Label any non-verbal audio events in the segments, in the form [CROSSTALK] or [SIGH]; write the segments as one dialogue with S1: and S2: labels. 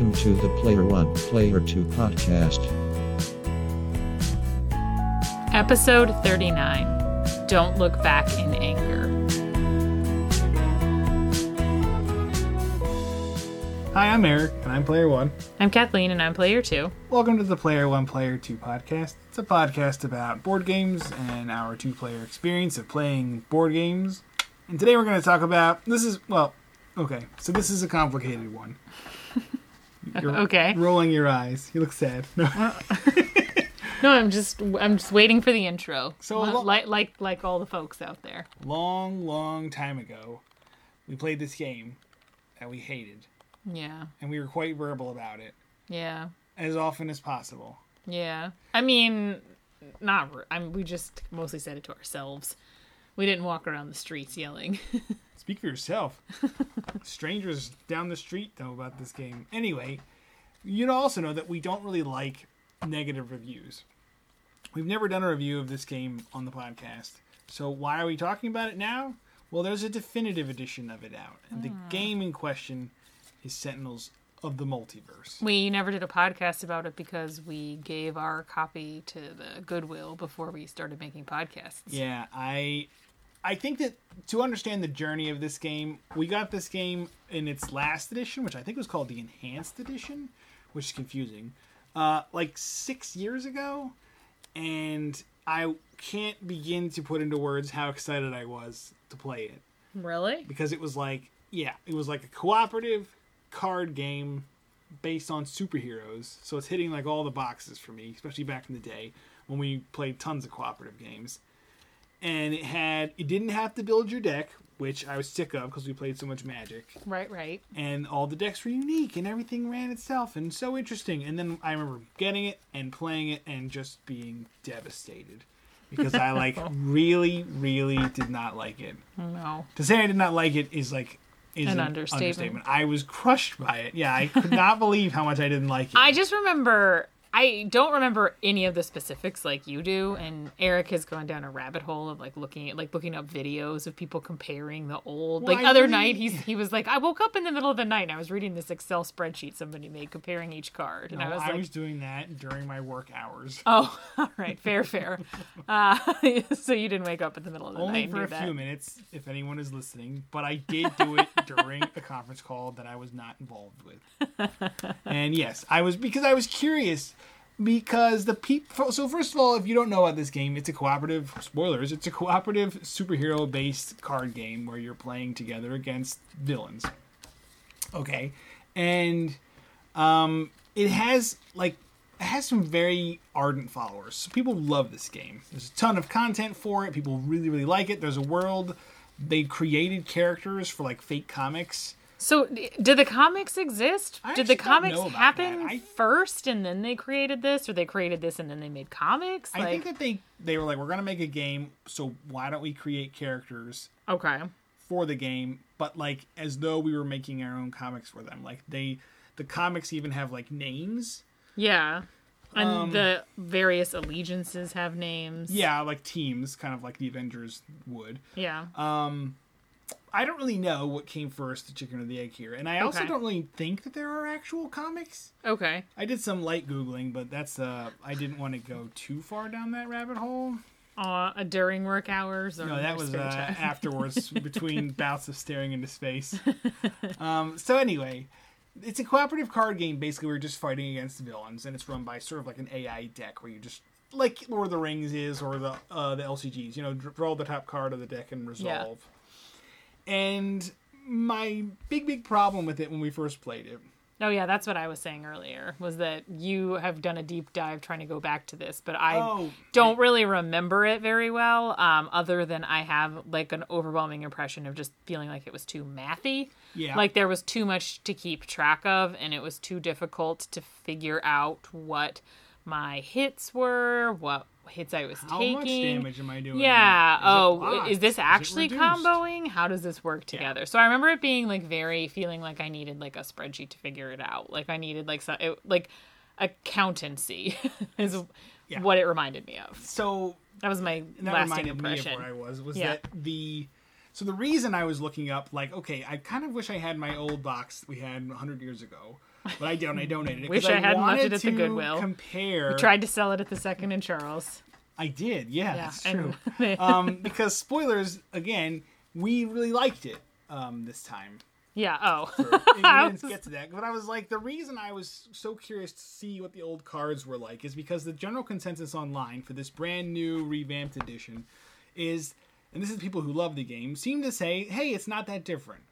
S1: Welcome to the Player 1, Player 2 podcast.
S2: Episode 39 Don't Look Back in Anger.
S3: Hi, I'm Eric, and I'm Player One.
S2: I'm Kathleen, and I'm player 2.
S3: Welcome to the Player One, Player Two podcast. It's a podcast about board games and our two player experience of playing board games. And today we're going to talk about this is, well, okay, so this is a complicated one. [LAUGHS] You're
S2: Okay.
S3: rolling your eyes. You look sad. [LAUGHS] No.
S2: No, I'm just I'm just waiting for the intro.
S3: So, lo-
S2: like like like all the folks out there.
S3: long, long time ago, we played this game that we hated,
S2: Yeah.
S3: and we were quite verbal about it
S2: Yeah.
S3: as often as possible.
S2: Yeah. I mean, not I mean, we just mostly said it to ourselves. We didn't walk around the streets yelling. [LAUGHS]
S3: Speak for yourself. [LAUGHS] Strangers down the street know about this game. Anyway, you'd also know that we don't really like negative reviews. We've never done a review of this game on the podcast. So why are we talking about it now? Well, there's a definitive edition of it out. And the hmm. game in question is Sentinels of the Multiverse.
S2: we never did a podcast about it because we gave our copy to the Goodwill before we started making podcasts.
S3: Yeah, I I think that to understand the journey of this game, we got this game in its last edition, which I think was called the Enhanced Edition, which is confusing. Uh, like six years ago, and I can't begin to put into words how excited I was to play it
S2: Really?
S3: because it was like, yeah, it was like a cooperative card game based on superheroes. So it's hitting like all the boxes for me, especially back in the day when we played tons of cooperative games. And it had, it didn't have to build your deck, which I was sick of because we played so much Magic.
S2: Right, right.
S3: And all the decks were unique and everything ran itself and so interesting. And then I remember getting it and playing it and just being devastated because I like [LAUGHS] really, really did not like it
S2: No.
S3: to say I did not like it is like is
S2: An
S3: an,
S2: understatement.
S3: understatement. I was crushed by it. Yeah, I could not [LAUGHS] believe how much I didn't like it.
S2: I just remember I don't remember any of the specifics like you do, and Eric has gone down a rabbit hole of like looking at like looking up videos of people comparing the old.
S3: Well,
S2: like
S3: I
S2: other
S3: really-
S2: night, he's he was like, I woke up in the middle of the night and I was reading this Excel spreadsheet somebody made comparing each card, and
S3: No,
S2: I was
S3: I
S2: like,
S3: was doing that during my work hours. [LAUGHS]
S2: Oh, all right, fair, fair. [LAUGHS] Uh, [LAUGHS] so you didn't wake up in the middle of the
S3: Only
S2: night. and
S3: for a
S2: that.
S3: few minutes, if anyone is listening. But I did do it during a conference call that I was not involved with. and yes, I was because I was curious. Because the people. So first of all, if you don't know about this game, it's a cooperative. Spoilers. It's a cooperative superhero-based card game where you're playing together against villains. Okay, and um, it has like it has some very ardent followers. So people love this game. There's a ton of content for it. People really really like it. There's a world. They created characters for like fake comics.
S2: So, did the comics exist?
S3: I
S2: did the comics happen.
S3: I-
S2: first and then they created this, or they created this and then they made comics?
S3: I think that they they were like, we're gonna make a game, so why don't we create characters
S2: okay,
S3: for the game, but like as though we were making our own comics for them. Like they, the comics even have like names.
S2: yeah, and
S3: Um,
S2: the various allegiances have names.
S3: Yeah, like teams, kind of like the Avengers would.
S2: yeah.
S3: I don't really know what came first, the chicken or the egg here, and I also
S2: Okay.
S3: don't really think that there are actual comics.
S2: okay.
S3: I did some light googling, but that's uh, I didn't want to go too far down that rabbit hole.
S2: Uh, during work hours or
S3: No, that was uh, [LAUGHS] afterwards between [LAUGHS] bouts of staring into space. [LAUGHS] Um, so anyway, it's a cooperative card game. Basically, we're just fighting against villains, and it's run by sort of like an AI deck where you just like Lord of the Rings is or the uh, the LCGs. You know, draw the top card of the deck and resolve. And my big big problem with it when we first played it
S2: Oh yeah, that's what I was saying earlier. Was that you have done a deep dive trying to go back to this, but I
S3: Oh,
S2: don't really remember it very well. Um, other than I have like an overwhelming impression of just feeling like it was too mathy.
S3: Yeah.
S2: Like there was too much to keep track of, and it was too difficult to figure out what my hits were, what hits I was
S3: how
S2: taking.
S3: much damage am I doing?
S2: Yeah.
S3: Is
S2: oh, is this actually
S3: reduced?
S2: comboing? How does this work together? So I remember it being like very feeling like I needed like a spreadsheet to figure it out. Like I needed like some it, like accountancy [LAUGHS] is
S3: Yeah.
S2: what it reminded me of.
S3: So
S2: That was my
S3: that
S2: lasting
S3: reminded me
S2: impression.
S3: of where I was was
S2: Yeah.
S3: that the so the reason I was looking up like okay I kind of wish I had my old box that we had 100 years ago but I don't. I donated it.
S2: Wish I hadn't left it at the Goodwill.
S3: Compare.
S2: Tried to sell it at the Second & Charles.
S3: I did. Yeah,
S2: Yeah,
S3: that's true. [LAUGHS] um, because spoilers again, we really liked it um, this time.
S2: Yeah. Oh.
S3: we [LAUGHS]
S2: I
S3: didn't get to that, but I was like, the reason I was so curious to see what the old cards were like is because the general consensus online for this brand new revamped edition is, and this is people who love the game, seem to say, hey, it's not that different.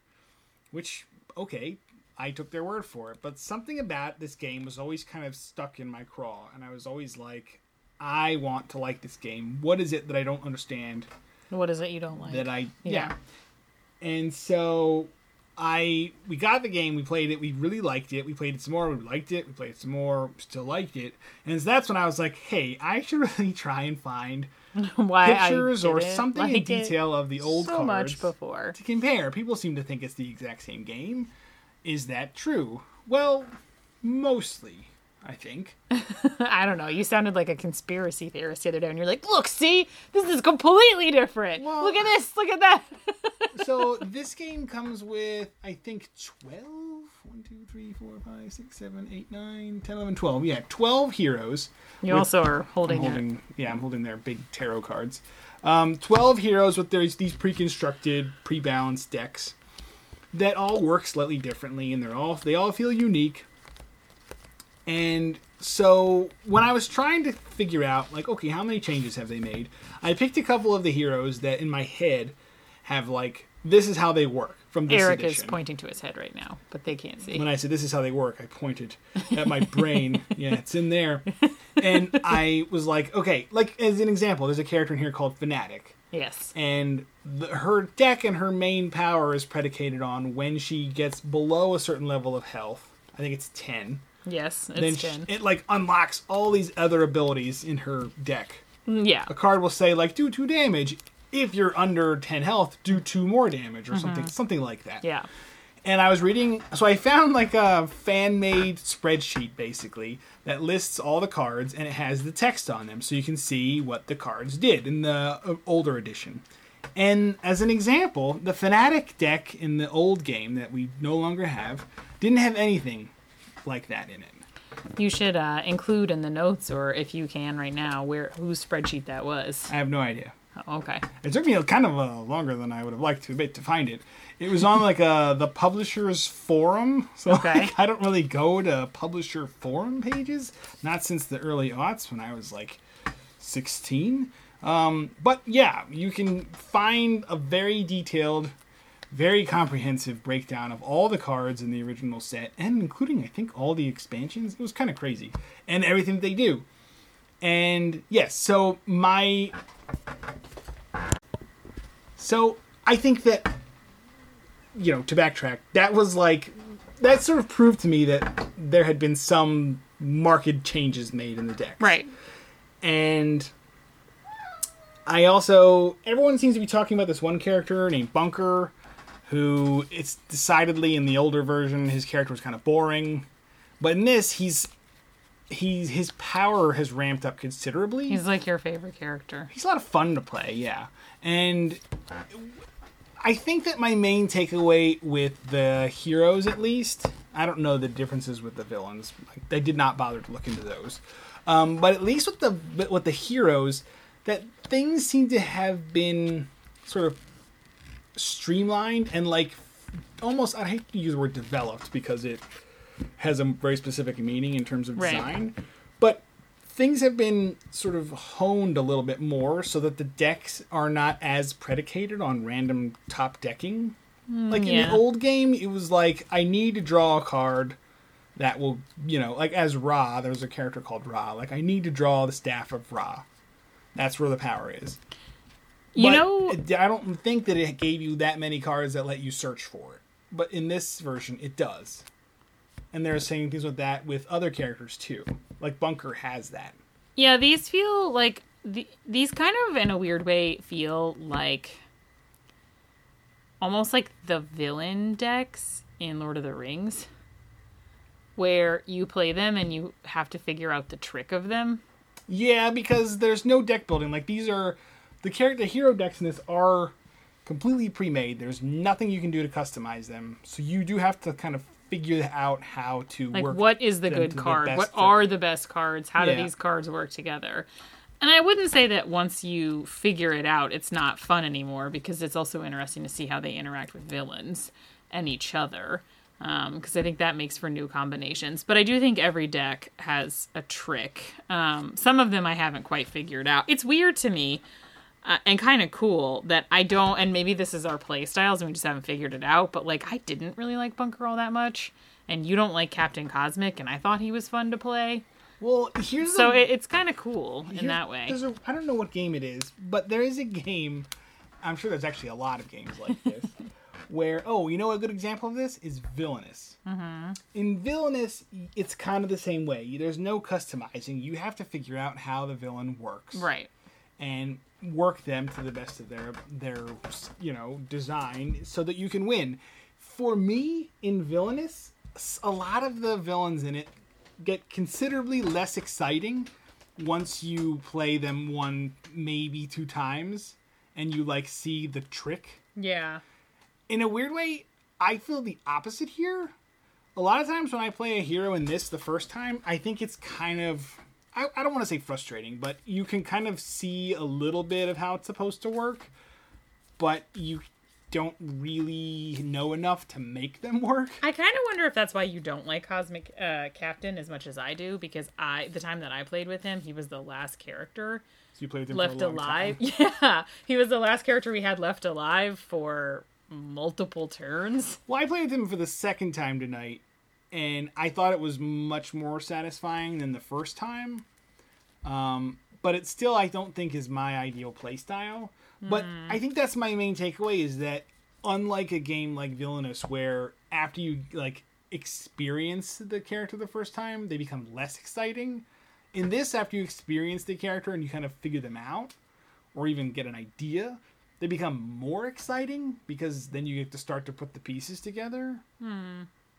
S3: Which, okay, I took their word for it, but something about this game was always kind of stuck in my craw, and I was always like, I want to like this game. What is it that I don't understand?
S2: what is it you don't like?
S3: that I
S2: Yeah.
S3: yeah. And so I we got the game, we played it, we really liked it. We played it some more, we liked it, we played it some more, still liked it. And so that's when I was like, hey, I should [LAUGHS] really try and find [LAUGHS]
S2: Why I
S3: pictures or something in
S2: like it
S3: detail of the old
S2: so
S3: cards
S2: much before.
S3: to compare. People seem to think it's the exact same game. Is that true? Well, mostly, I think. [LAUGHS]
S2: I don't know. You sounded like a conspiracy theorist the other day, and you're like, "Look, see, this is completely different.
S3: Well-
S2: look at this. Look at that." [LAUGHS]
S3: so this game comes with i think 12 1 2 3 4 5 6 7 8 9 10 11 12 yeah 12 heroes
S2: You
S3: with-
S2: also are holding, it.
S3: holding yeah i'm holding their big tarot cards um, 12 heroes with their, these pre-constructed pre-balanced decks that all work slightly differently and they're all they all feel unique and so when I was trying to figure out, like, okay, how many changes have they made? I picked a couple of the heroes that in my head have like this is how they work from this
S2: Eric
S3: edition.
S2: is pointing to his head right now, but they can't see.
S3: When I said this is how they work, I pointed [LAUGHS] at my brain. yeah, it's in there, and I was like, okay, like as an example, there's a character in here called Fanatic,
S2: yes.
S3: and the, her deck and her main power is predicated on when she gets below a certain level of health. I think it's ten
S2: Yes, it's
S3: then
S2: ten.
S3: sh- it like unlocks all these other abilities in her deck.
S2: Mm, yeah.
S3: A card will say like do two damage. If you're under ten health, do two more damage or something, something like that.
S2: Mm-hmm. Yeah.
S3: And I was reading, so I found like a fan made spreadsheet basically that lists all the cards and it has the text on them so you can see what the cards did in the uh, older edition. And as an example, the Fanatic deck in the old game that we no longer have didn't have anything like that in it.
S2: You should uh, include in the notes, or if you can right now, where whose spreadsheet that was.
S3: I have no idea.
S2: Oh, okay.
S3: It took me kind of uh, longer than I would have liked to to find it. It was on like uh, the publishers forum, so
S2: Okay.
S3: like, I don't really go to publisher forum pages. Not since the early aughts when I was like sixteen. Um, but yeah, you can find a very detailed, very comprehensive breakdown of all the cards in the original set, and including I think all the expansions. It was kind of crazy, and everything that they do. And yes, so my so I think that you know, to backtrack, that was like that sort of proved to me that there had been some marked changes made in the deck.
S2: Right.
S3: And I also everyone seems to be talking about this one character named Bunker who it's decidedly in the older version his character was kind of boring. But in this he's he's his power has ramped up considerably
S2: He's like your favorite character.
S3: he's a lot of fun to play, yeah. And I think that my main takeaway with the heroes, at least, I don't know the differences with the villains. Like, I did not bother to look into those. Um, but at least with the with the heroes, that things seem to have been sort of streamlined and like almost. I hate to use the word developed because it has a very specific meaning in terms of
S2: Right.
S3: design, things have been sort of honed a little bit more so that the decks are not as predicated on random top decking. Hmm, like in
S2: yeah.
S3: the old game, it was like I need to draw a card that will, you know, like as Ra, there was a character called Ra. Like I need to draw the staff of Ra. That's where the power is.
S2: You
S3: But
S2: know,
S3: it- I don't think that it gave you that many cards that let you search for it. But in this version, it does. And they're saying things with that with other characters too. Like Bunker has that.
S2: yeah, these feel like the, these kind of, in a weird way, feel like almost like the villain decks in Lord of the Rings, where you play them and you have to figure out the trick of them.
S3: Yeah, because there's no deck building. Like these are the character hero decks in this are completely pre-made. There's nothing you can do to customize them. So you do have to kind of figure out how to
S2: like
S3: work.
S2: what is the good
S3: to the
S2: card? what are the best cards? How
S3: Yeah.
S2: do these cards work together? And i wouldn't say that once you figure it out it's not fun anymore because it's also interesting to see how they interact with villains and each other because i think that makes for new combinations. But i do think every deck has a trick. Um, some of them i haven't quite figured out. It's weird to me uh, and kind of cool that I don't, and maybe this is our play styles and we just haven't figured it out, but like I didn't really like Bunker all that much, and you don't like Captain Cosmic, and I thought he was fun to play.
S3: well, here's
S2: So
S3: the,
S2: it, it's kind of cool in that way.
S3: There's a, I don't know what game it is, but there is a game. I'm sure there's actually a lot of games like [LAUGHS] this, where oh, you know, a good example of this is Villainous. Mm-hmm. In Villainous, it's kind of the same way. There's no customizing. You have to figure out how the villain works,
S2: Right.
S3: and work them to the best of their their you know design so that you can win. For me, in Villainous, a lot of the villains in it get considerably less exciting once you play them one maybe two times and you like see the trick
S2: Yeah.
S3: in a weird way i feel the opposite here a lot of times when i play a hero in this the first time i think it's kind of i, I don't want to say frustrating but you can kind of see a little bit of how it's supposed to work but you don't really know enough to make them [LAUGHS] work
S2: I kind of wonder if that's why you don't like Cosmic uh, Captain as much as I do, because I the time that I played with him, he was the last character
S3: so you play with them
S2: left
S3: for a long
S2: alive.
S3: time. [LAUGHS]
S2: Yeah, he was the last character we had left alive for multiple turns.
S3: Well, I played with him for the second time tonight, and I thought it was much more satisfying than the first time. Um, but it still, I don't think, is my ideal play style. But I think that's my main takeaway is that unlike a game like Villainous, where after you like experience the character the first time, they become less exciting. In this, after you experience the character and you kind of figure them out, or even get an idea, they become more exciting because then you get to start to put the pieces together.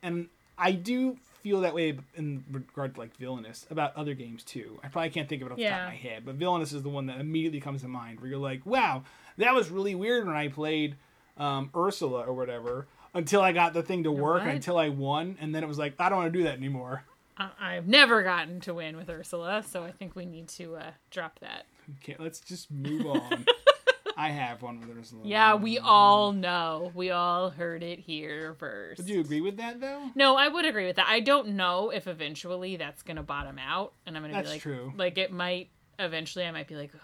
S3: And I do feel that way in regard to like Villainous about other games too. I probably can't think of it off the top of my head, but Villainous is the one that immediately comes to mind where you're like, wow, that was really weird when I played um, Ursula or whatever until I got the thing to work
S2: what?
S3: until I won, and then it was like, I don't want to do that anymore.
S2: I- I've never gotten to win with Ursula, so I think we need to uh, drop that.
S3: Okay, let's just move on. [LAUGHS] I have one with Ursula.
S2: Yeah, we all know. We all heard it here first.
S3: Do you agree with that though?
S2: No, I would agree with that. I don't know if eventually that's gonna bottom out, and I'm gonna
S3: That's
S2: be like,
S3: true.
S2: like it might eventually. I might be like, Ugh.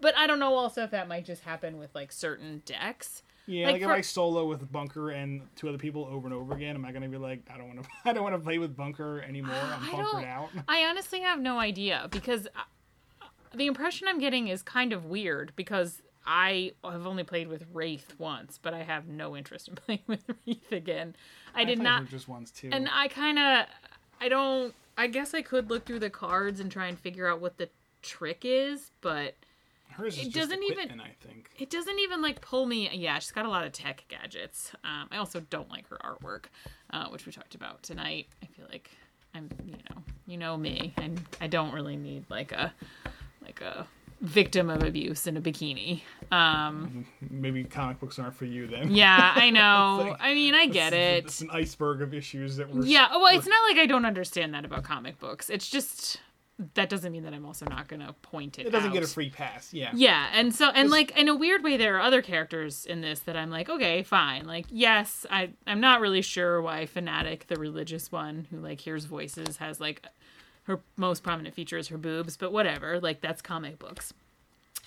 S2: but I don't know also if that might just happen with like certain decks.
S3: Yeah,
S2: Like,
S3: like,
S2: for-
S3: if I solo with Bunker and two other people over and over again, am I gonna be like, I don't want to, [LAUGHS] I don't want to play with Bunker anymore. I'm
S2: I
S3: bunkered out. [LAUGHS]
S2: I honestly have no idea because uh, the impression I'm getting is kind of weird because I have only played with Wraith once, but I have no interest in [LAUGHS] playing with Wraith again. I did not.
S3: just once too.
S2: And I kind of, I don't. I guess I could look through the cards and try and figure out what the trick is, but
S3: Hers is
S2: it doesn't even-
S3: I think.
S2: it doesn't even like pull me. Yeah, she's got a lot of tech gadgets. Um, I also don't like her artwork, uh, which we talked about tonight. I feel like I'm, you know, you know me, and I don't really need like a, like a victim of abuse in a bikini. Um,
S3: Maybe comic books aren't for you then.
S2: yeah, I [LAUGHS] know.
S3: like-
S2: I mean, I get it.
S3: It's an iceberg of issues that we're.
S2: Yeah, well, it's not like I don't understand that about comic books. It's just that doesn't mean that I'm also not gonna point it.
S3: It doesn't
S2: out.
S3: get a free pass. Yeah.
S2: Yeah, and so and like in a weird way, there are other characters in this that I'm like, okay, fine. Like, yes, I I'm not really sure why Fanatic, the religious one who like hears voices, has like her most prominent feature is her boobs, but whatever. Like that's comic books.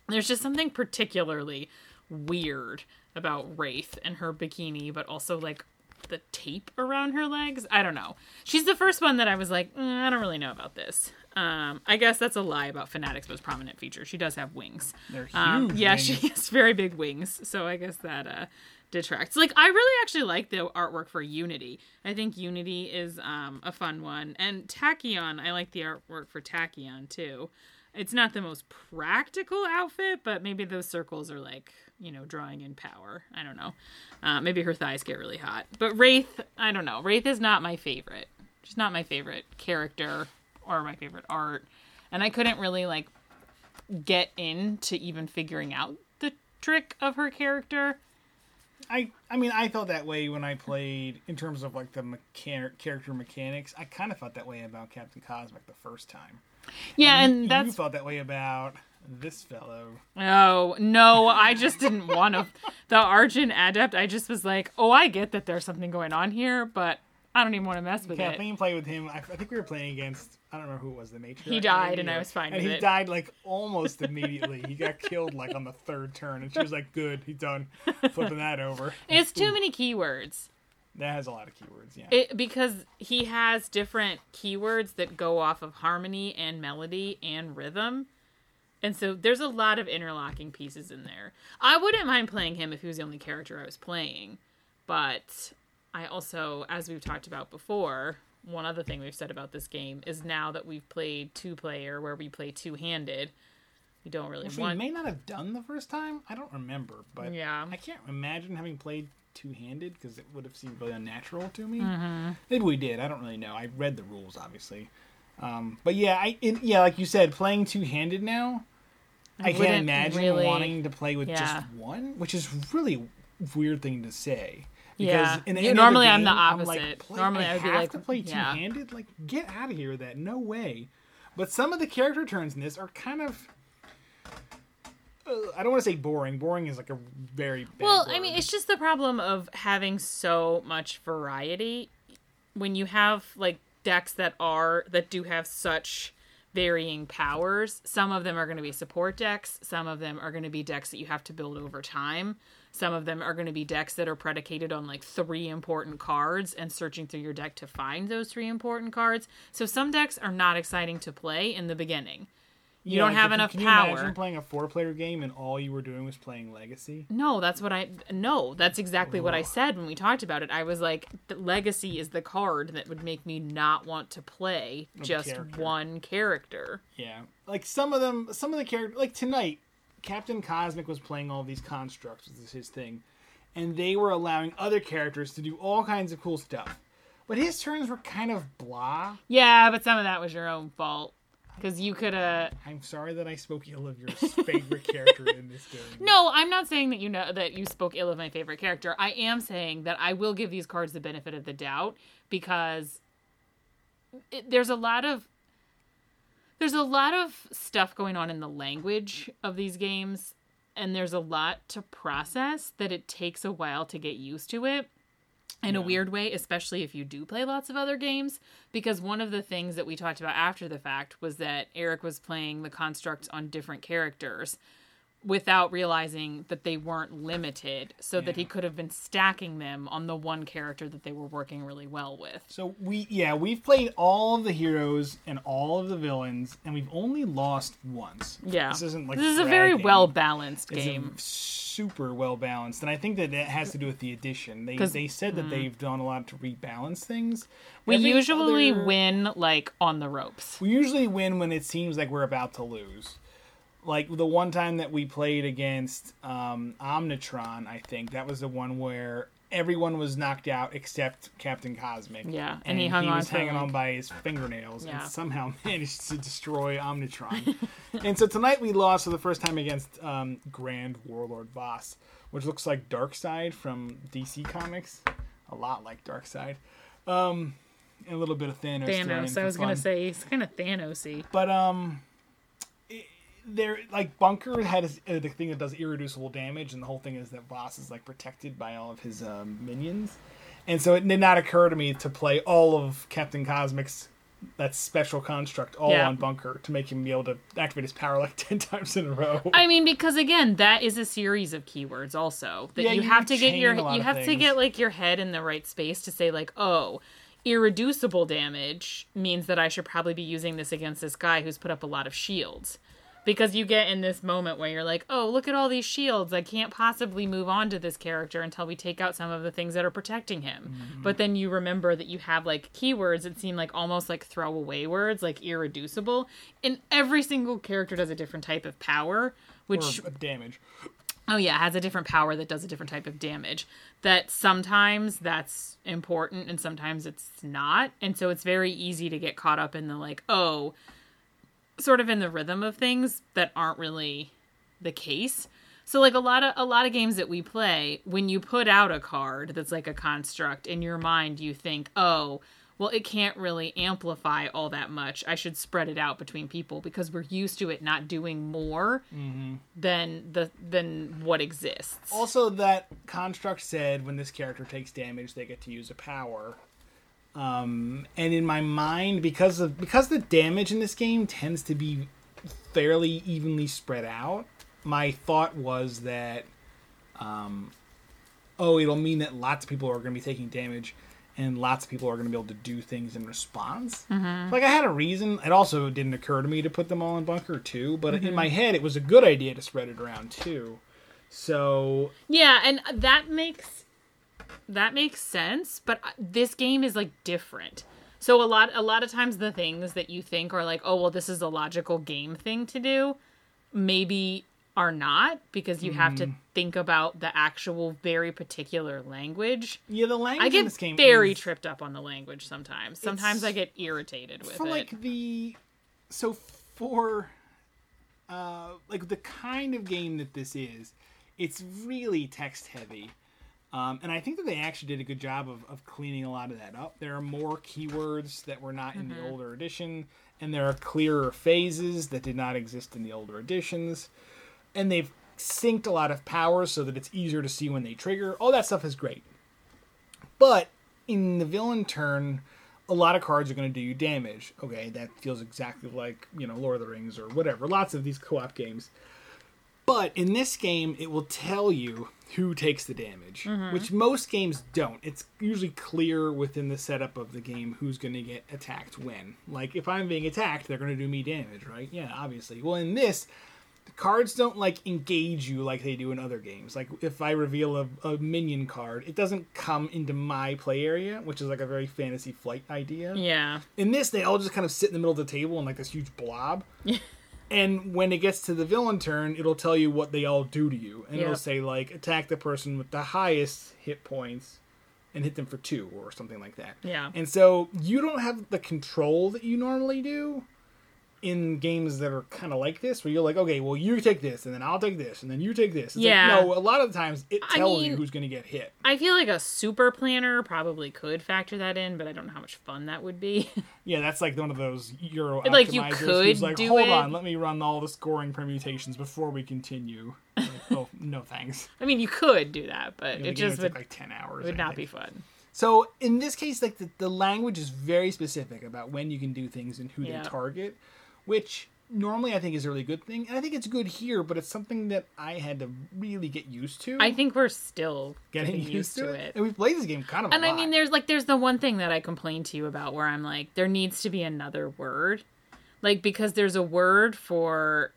S2: There's just something particularly weird about Wraith and her bikini, but also like the tape around her legs. I don't know. She's the first one that I was like, mm, I don't really know about this. Um, I guess that's a lie about Fanatic's most prominent feature. She does have wings.
S3: They're huge.
S2: Um, yeah,
S3: wings.
S2: she [LAUGHS] has very big wings, so I guess that uh, detracts. Like, I really actually like the artwork for Unity. I think Unity is um, a fun one, and Tachyon. I like the artwork for Tachyon too. It's not the most practical outfit, but maybe those circles are like you know drawing in power. I don't know. Uh, maybe her thighs get really hot. But Wraith, I don't know. Wraith is not my favorite. She's not my favorite character or my favorite art, and I couldn't really like get into even figuring out the trick of her character.
S3: I I mean I felt that way when I played in terms of like the mechanic character mechanics. I kind of felt that way about Captain Cosmic the first time.
S2: Yeah,
S3: You-
S2: and
S3: you
S2: that's
S3: felt that way about this fellow.
S2: Oh, no, I just didn't want to. [LAUGHS] The Argent Adept, I just was like, oh, I get that there's something going on here, but I don't even want to mess with it.
S3: Kathleen played with him. I, I think we were playing against. I don't remember who it was. The matriarch.
S2: He died,
S3: maybe,
S2: and I was fine
S3: And he
S2: it.
S3: died like almost immediately. he got killed like on the third turn, and she was like, "Good, he's done." Flipping that over. [LAUGHS]
S2: It's too many keywords.
S3: That has a lot of keywords. Yeah.
S2: It, because he has different keywords that go off of harmony and melody and rhythm. And so there's a lot of interlocking pieces in there. I wouldn't mind playing him if he was the only character I was playing. But I also, as we've talked about before, one other thing we've said about this game is now that we've played two player where we play two handed, we don't really
S3: Which we may not have done the first time. I don't remember, but
S2: Yeah.
S3: I can't imagine having played two-handed because it would have seemed really unnatural to me.
S2: Mm-hmm.
S3: Maybe we did. I don't really know. I read the rules, obviously. Um, but yeah, I it, yeah, like you said, playing two-handed now. I, can't imagine
S2: really-
S3: wanting to play with
S2: Yeah.
S3: just one, which is really weird thing to say.
S2: Yeah.
S3: any other
S2: normally I'm the
S3: game, like,
S2: opposite.
S3: play-
S2: Normally
S3: I
S2: I would be
S3: have
S2: like,
S3: to play two-handed. Like, get out of here with that. No way. But some of the character turns in this are kind of. Uh, I don't want to say boring. Boring is like a very bad
S2: Well, I mean, it's just the problem of having so much variety. When you have like decks that are that do have such varying powers, some of them are going to be support decks, some of them are going to be decks that you have to build over time. Some of them are going to be decks that are predicated on like three important cards and searching through your deck to find those three important cards. So some decks are not exciting to play in the beginning. You
S3: Yeah,
S2: don't
S3: like,
S2: have
S3: if you-
S2: enough
S3: can you
S2: power.
S3: imagine playing a four-player game and all you were doing was playing Legacy?
S2: No, that's what I no, that's exactly what I said when we talked about it. I was like the legacy is the card that would make me not want to play just
S3: character.
S2: one character.
S3: Yeah, like some of them, some of the characters, like tonight, Captain Cosmic was playing all these constructs. This is his thing, and they were allowing other characters to do all kinds of cool stuff. But his turns were kind of blah.
S2: Yeah, but some of that was your own fault cuz you could uh
S3: I'm sorry that I spoke ill of your favorite character in this game. [LAUGHS]
S2: No, I'm not saying that you know that you spoke ill of my favorite character. I am saying that I will give these cards the benefit of the doubt because it, there's a lot of there's a lot of stuff going on in the language of these games and there's a lot to process that it takes a while to get used to it in a weird way, especially if you do play lots of other games. Because one of the things that we talked about after the fact was that Eric was playing the constructs on different characters without realizing that they weren't limited, so that he could have been stacking them on the one character that they were working really well with.
S3: So we, yeah, we've played all of the heroes and all of the villains, and we've only lost once.
S2: Yeah.
S3: this isn't like
S2: this is a very well balanced game.
S3: super well balanced, and I think that it has to do with the addition. They they said that mm. they've done a lot to rebalance things.
S2: we
S3: think
S2: usually
S3: other-
S2: win like on the ropes.
S3: We usually win when it seems like we're about to lose. Like the one time that we played against um, Omnitron, I think that was the one where everyone was knocked out except Captain Cosmic.
S2: Yeah, and he hung on
S3: was hanging
S2: like-
S3: on by his fingernails
S2: Yeah.
S3: and somehow [LAUGHS] managed to destroy Omnitron. [LAUGHS] and so tonight we lost for the first time against um, Grand Warlord Voss, which looks like Darkseid from DC Comics, a lot like Darkseid. Um, and a little bit of Thanos.
S2: Thanos. I was gonna say he's kind of Thanosy.
S3: But um, there like Bunker had his, uh, the thing that does irreducible damage, and the whole thing is that Voss is like protected by all of his um, minions, and so it did not occur to me to play all of Captain Cosmic's that special construct all
S2: Yeah.
S3: on Bunker to make him be able to activate his power like [LAUGHS] ten times in a row.
S2: I mean, because again, that is a series of keywords also that
S3: Yeah,
S2: you
S3: you
S2: have to get your you have to get like your head in the right space to say like, oh, irreducible damage means that I should probably be using this against this guy who's put up a lot of shields. Because you get in this moment where you're like, oh, look at all these shields. I can't possibly move on to this character until we take out some of the things that are protecting him.
S3: Mm-hmm.
S2: But then you remember that you have like keywords that seem like almost like throwaway words, like irreducible. And every single character does a different type of power, which
S3: or damage.
S2: Oh yeah, has a different power that does a different type of damage. That sometimes that's important and sometimes it's not. And so it's very easy to get caught up in the like, oh, sort of in the rhythm of things that aren't really the case. So like a lot of a lot of games that we play, when you put out a card that's like a construct in your mind, you think, "Oh, well it can't really amplify all that much. I should spread it out between people because we're used to it not doing more mm-hmm. than the than what exists."
S3: Also, that construct said when this character takes damage, they get to use a power. Um, and in my mind, because of because the damage in this game tends to be fairly evenly spread out, my thought was that, um, oh, it'll mean that lots of people are going to be taking damage, and lots of people are going to be able to do things in response. Like I had a reason. It also didn't occur to me to put them all in bunker too, but in my head, it was a good idea to spread it around too. So
S2: Yeah, and that makes that makes sense, but uh, this game is like different. So a lot a lot of times the things that you think are like, "Oh, well this is a logical game thing to do," maybe are not because you have to think about the actual very particular language.
S3: Yeah, the language
S2: I
S3: in
S2: get
S3: this game
S2: very
S3: is,
S2: tripped up on the language sometimes. Sometimes
S3: It's-
S2: I get irritated with
S3: for
S2: it.
S3: like the so for uh like the kind of game that this is, it's really text heavy. Um, and I think that they actually did a good job of, of cleaning a lot of that up. There are more keywords that were not in the older edition, and there are clearer phases that did not exist in the older editions. And they've synced a lot of powers so that it's easier to see when they trigger. All that stuff is great. But in the villain turn, a lot of cards are going to do you damage. Okay, that feels exactly like, you know, Lord of the Rings or whatever. Lots of these co op games. But in this game, it will tell you who takes the damage, mm-hmm. which most games don't. It's usually clear within the setup of the game who's going to get attacked when. Like, if I'm being attacked, they're going to do me damage, right? Yeah, obviously. Well, in this, the cards don't like engage you like they do in other games. Like if I reveal a, a minion card, it doesn't come into my play area, which is like a very fantasy flight idea.
S2: yeah.
S3: In this, they all just kind of sit in the middle of the table in like this huge blob. [LAUGHS] and when it gets to the villain turn, it'll tell you what they all do to you, and it'll say like attack the person with the highest hit points and hit them for two or something like that.
S2: Yeah.
S3: And so you don't have the control that you normally do in games that are kind of like this, where you're like, okay, well, you take this, and then I'll take this, and then you take this. It's
S2: Yeah.
S3: Like, no, a lot of the times it
S2: I
S3: tells
S2: mean-
S3: you who's going to get hit.
S2: I feel like a super planner probably could factor that in, but I don't know how much fun that would be. [LAUGHS]
S3: Yeah, that's like one of those Euro
S2: Like, you could
S3: like,
S2: do
S3: hold
S2: it.
S3: on, let me run all the scoring permutations before we continue. Like, oh, [LAUGHS] no thanks.
S2: I mean, you could do that, but
S3: You know,
S2: it just
S3: would like ten hours.
S2: would not be fun.
S3: So in this case, like the, the language is very specific about when you can do things and who
S2: Yeah.
S3: they target, which normally I think is a really good thing. And I think it's good here, but it's something that I had to really get used to.
S2: I think we're still
S3: getting
S2: getting,
S3: used, to it. And we've played this game kind of.
S2: And
S3: a
S2: I
S3: lot.
S2: mean, there's like there's the one thing that I complained to you about where I'm like, there needs to be another word, like because there's a word for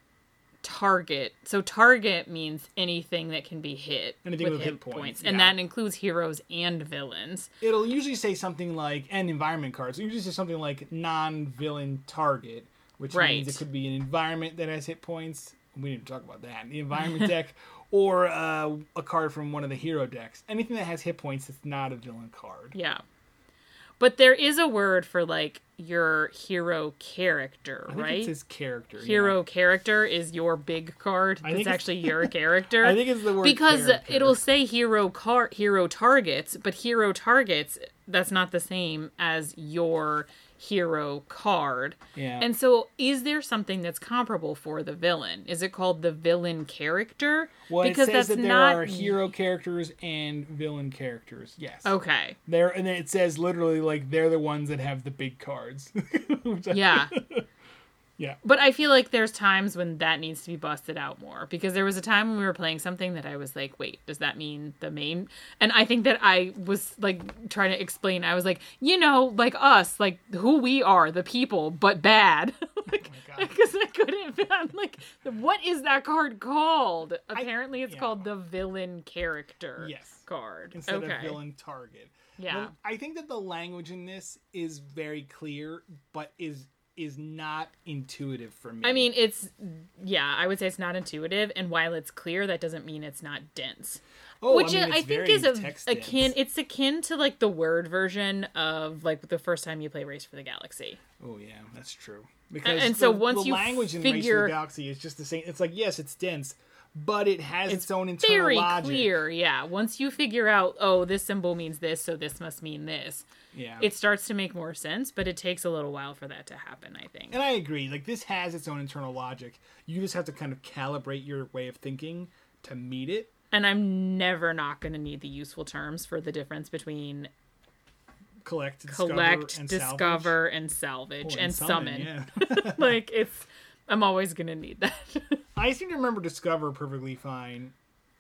S2: target. So target means anything that can be hit
S3: Anything with hit points,
S2: and
S3: yeah.
S2: that includes heroes and villains.
S3: it'll usually say something like and environment cards. It usually say something like non-villain target, which
S2: Right.
S3: means it could be an environment that has hit points. We didn't talk about that. The environment deck, [LAUGHS] or uh, a card from one of the hero decks. Anything that has hit points that's not a villain card.
S2: Yeah. But there is a word for like your hero character, right?
S3: it's his character. yeah.
S2: hero character is your big card. That's
S3: it's-
S2: actually [LAUGHS] your character.
S3: I think it's the word
S2: because
S3: character.
S2: it'll say hero car hero targets, but hero targets that's not the same as your hero card.
S3: Yeah.
S2: And so is there something that's comparable for the villain? Is it called the villain character?
S3: Well,
S2: because
S3: it says
S2: that's
S3: that there
S2: not
S3: are hero characters and villain characters. Yes.
S2: Okay.
S3: There and then it says literally like they're the ones that have the big cards. [LAUGHS]
S2: Yeah. [LAUGHS]
S3: yeah.
S2: But I feel like there's times when that needs to be busted out more because there was a time when we were playing something that I was like, wait, does that mean the main? And I think that I was like trying to explain. I was like, you know, like us, like who we are, the people, but bad. [LAUGHS] Oh like,
S3: Oh God.
S2: because I couldn't. I'm like, what is that card called? Apparently, it's
S3: yeah.
S2: called the villain character
S3: Yes.
S2: card.
S3: Instead
S2: okay.
S3: of villain target.
S2: Yeah.
S3: Well, I think that the language in this is very clear, but is is not intuitive for me.
S2: I mean, it's yeah. I would say it's not intuitive, and while it's clear, that doesn't mean it's not dense.
S3: oh,
S2: which
S3: I, mean, uh,
S2: is, I think is a, akin. It's akin to like the word version of like the first time you play Race for the Galaxy.
S3: Oh yeah, that's true. Because
S2: and so
S3: the,
S2: once
S3: the
S2: you
S3: language in Race
S2: figure-
S3: the Galaxy is just the same. It's like yes, it's dense, but it has its, own internal
S2: very
S3: logic.
S2: clear. Yeah. Once you figure out, oh, this symbol means this, so this must mean this.
S3: Yeah.
S2: It starts to make more sense, but it takes a little while for that to happen. I think.
S3: and I agree. Like this has its own internal logic. You just have to kind of calibrate your way of thinking to meet it.
S2: And I'm never not going to need the useful terms for the difference between
S3: Collect, discover,
S2: collect,
S3: and
S2: discover, and salvage,
S3: salvage. Oh,
S2: and, summon.
S3: Yeah. [LAUGHS]
S2: like it's, I'm always going to need that. [LAUGHS]
S3: I seem to remember discover perfectly fine.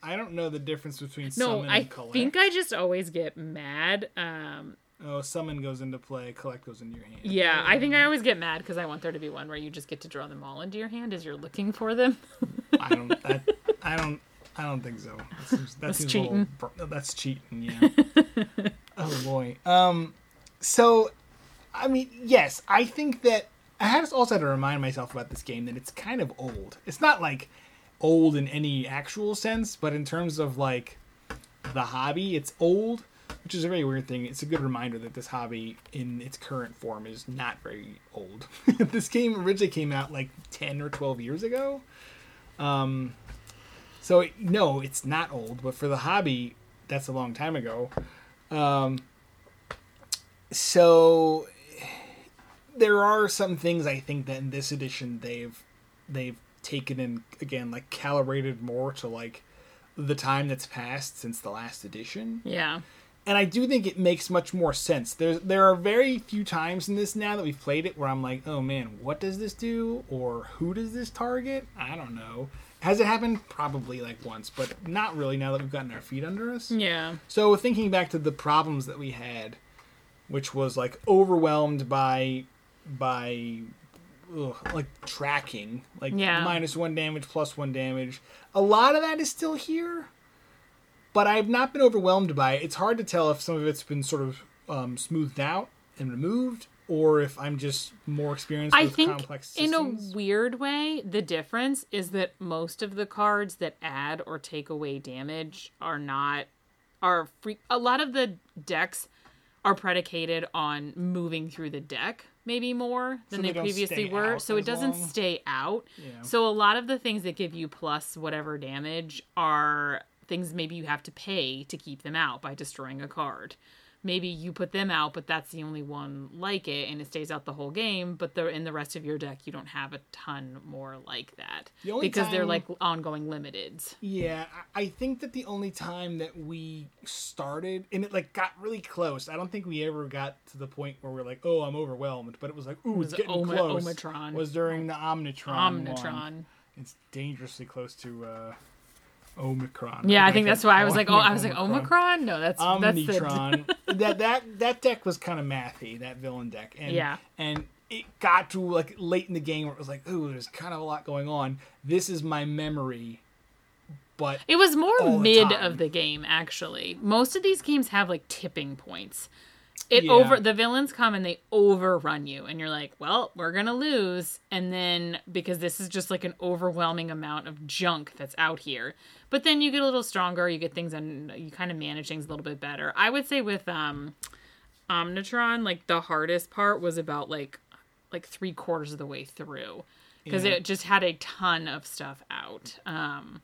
S3: I don't know the difference between
S2: no,
S3: summon
S2: I
S3: and collect.
S2: No, I think I just always get mad. Um,
S3: Oh, summon goes into play, collect goes into your hand.
S2: yeah, I think I always get mad because I want there to be one where you just get to draw them all into your hand as you're looking for them. [LAUGHS]
S3: I don't. That, [LAUGHS] I don't. I don't think so. That seems, that
S2: That's
S3: seems
S2: cheating.
S3: A little, that's cheating. Yeah. oh boy. Um. So, I mean, yes, I think that I had also had to remind myself about this game that it's kind of old. It's not like old in any actual sense, but in terms of like the hobby, it's old, which is a very weird thing. It's a good reminder that this hobby in its current form is not very old. [LAUGHS] this game originally came out like 10 or 12 years ago. Um so no, it's not old, but for the hobby, that's a long time ago. Um so there are some things I think that in this edition they've they've taken and again like calibrated more to like the time that's passed since the last edition
S2: yeah.
S3: and I do think it makes much more sense. There there are very few times in this now that we've played it where I'm like, oh man, what does this do, or who does this target? I don't know. Has it happened? Probably like once, but not really now that we've gotten our feet under us.
S2: Yeah.
S3: So thinking back to the problems that we had, which was like overwhelmed by by ugh, like tracking, like
S2: Yeah.
S3: minus one damage, plus one damage. A lot of that is still here, but I've not been overwhelmed by it. It's hard to tell if some of it's been sort of um, smoothed out and removed, or if I'm just more experienced
S2: I
S3: with
S2: think
S3: complex
S2: in a weird way, the difference is that most of the cards that add or take away damage are not are free. A lot of the decks are predicated on moving through the deck maybe more than
S3: they
S2: they, previously were so it doesn't
S3: long?
S2: stay out
S3: Yeah.
S2: so a lot of the things that give you plus whatever damage are things maybe you have to pay to keep them out by destroying a card maybe you put them out but that's the only one like it and it stays out the whole game but the in the rest of your deck you don't have a ton more like that
S3: The
S2: because they're like ongoing limiteds
S3: Yeah, I think that the only time that we started and it like got really close. I don't think we ever got to the point where we're like, "Oh, I'm overwhelmed," but it was like, "Ooh,
S2: was
S3: it's getting
S2: Oma-
S3: close."
S2: Omatron.
S3: was during the Omnitron. one.
S2: omnitron
S3: It's dangerously close to uh, Omicron.
S2: yeah i think that's why i was like oh i was like
S3: Omicron.
S2: no that's that's the
S3: Omnitron. [LAUGHS] that that that deck was kind of mathy. That villain deck. And,
S2: Yeah.
S3: And it got to like late in the game where it was like, "Ooh, there's kind of a lot going on." This is my memory, but
S2: It was more mid
S3: time.
S2: of the game, actually. Most of these games have like tipping points. It
S3: Yeah.
S2: over the villains come and they overrun you, and you're like, "Well, we're gonna lose." And then because this is just like an overwhelming amount of junk that's out here, but then you get a little stronger, you get things and you kind of manage things a little bit better. I would say with um, Omnitron, like the hardest part was about like like three quarters of the way through because
S3: Yeah.
S2: it just had a ton of stuff out. Um,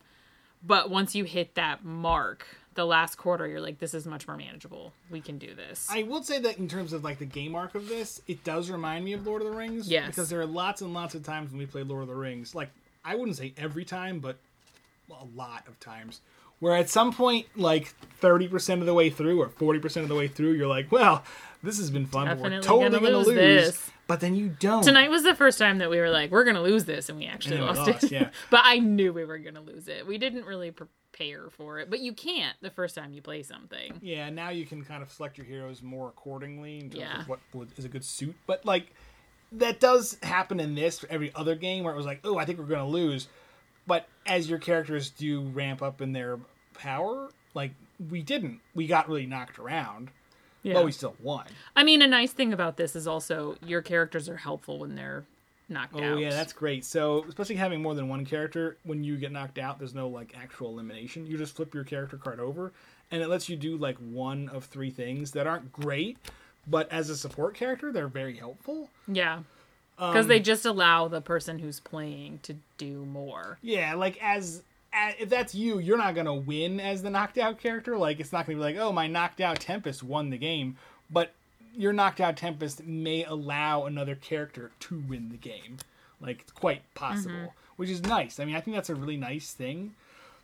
S2: but once you hit that mark, the last quarter, you're like, this is much more manageable. We can do this.
S3: I will say that in terms of like the game arc of this, it does remind me of Lord of the Rings.
S2: Yes.
S3: Because there are lots and lots of times when we play Lord of the Rings, like I wouldn't say every time, but a lot of times, where at some point, like thirty percent of the way through or forty percent of the way through, you're like, well, this has been fun, but we're totally
S2: gonna
S3: gonna,
S2: lose
S3: lose.
S2: this.
S3: But then you don't.
S2: Tonight was the first time that we were like, we're gonna lose this, and we actually
S3: And
S2: lost,
S3: lost,
S2: it.
S3: yeah. [LAUGHS]
S2: but I knew we were gonna lose it. We didn't really prepare for it, but you can't the first time you play something.
S3: Yeah, now you can kind of select your heroes more accordingly in terms
S2: Yeah.
S3: of what would, is a good suit. But like that does happen in this for every other game where it was like, oh, I think we're gonna lose. But as your characters do ramp up in their power, like we didn't. We got really knocked around,
S2: Yeah.
S3: but we still won.
S2: I mean, a nice thing about this is also your characters are helpful when they're knocked out.
S3: Oh
S2: out.
S3: yeah, that's great. So especially having more than one character, when you get knocked out, there's no like actual elimination. You just flip your character card over, and it lets you do like one of three things that aren't great, but as a support character, they're very helpful.
S2: yeah.
S3: Um,
S2: Because they just allow the person who's playing to do more.
S3: Yeah, like as if that's you, you're not gonna win as the knocked out character. Like it's not gonna be like, oh, my knocked out Tempest won the game, but your knocked out Tempest may allow another character to win the game. Like it's quite possible,
S2: Mm-hmm.
S3: which is nice. I mean, I think that's a really nice thing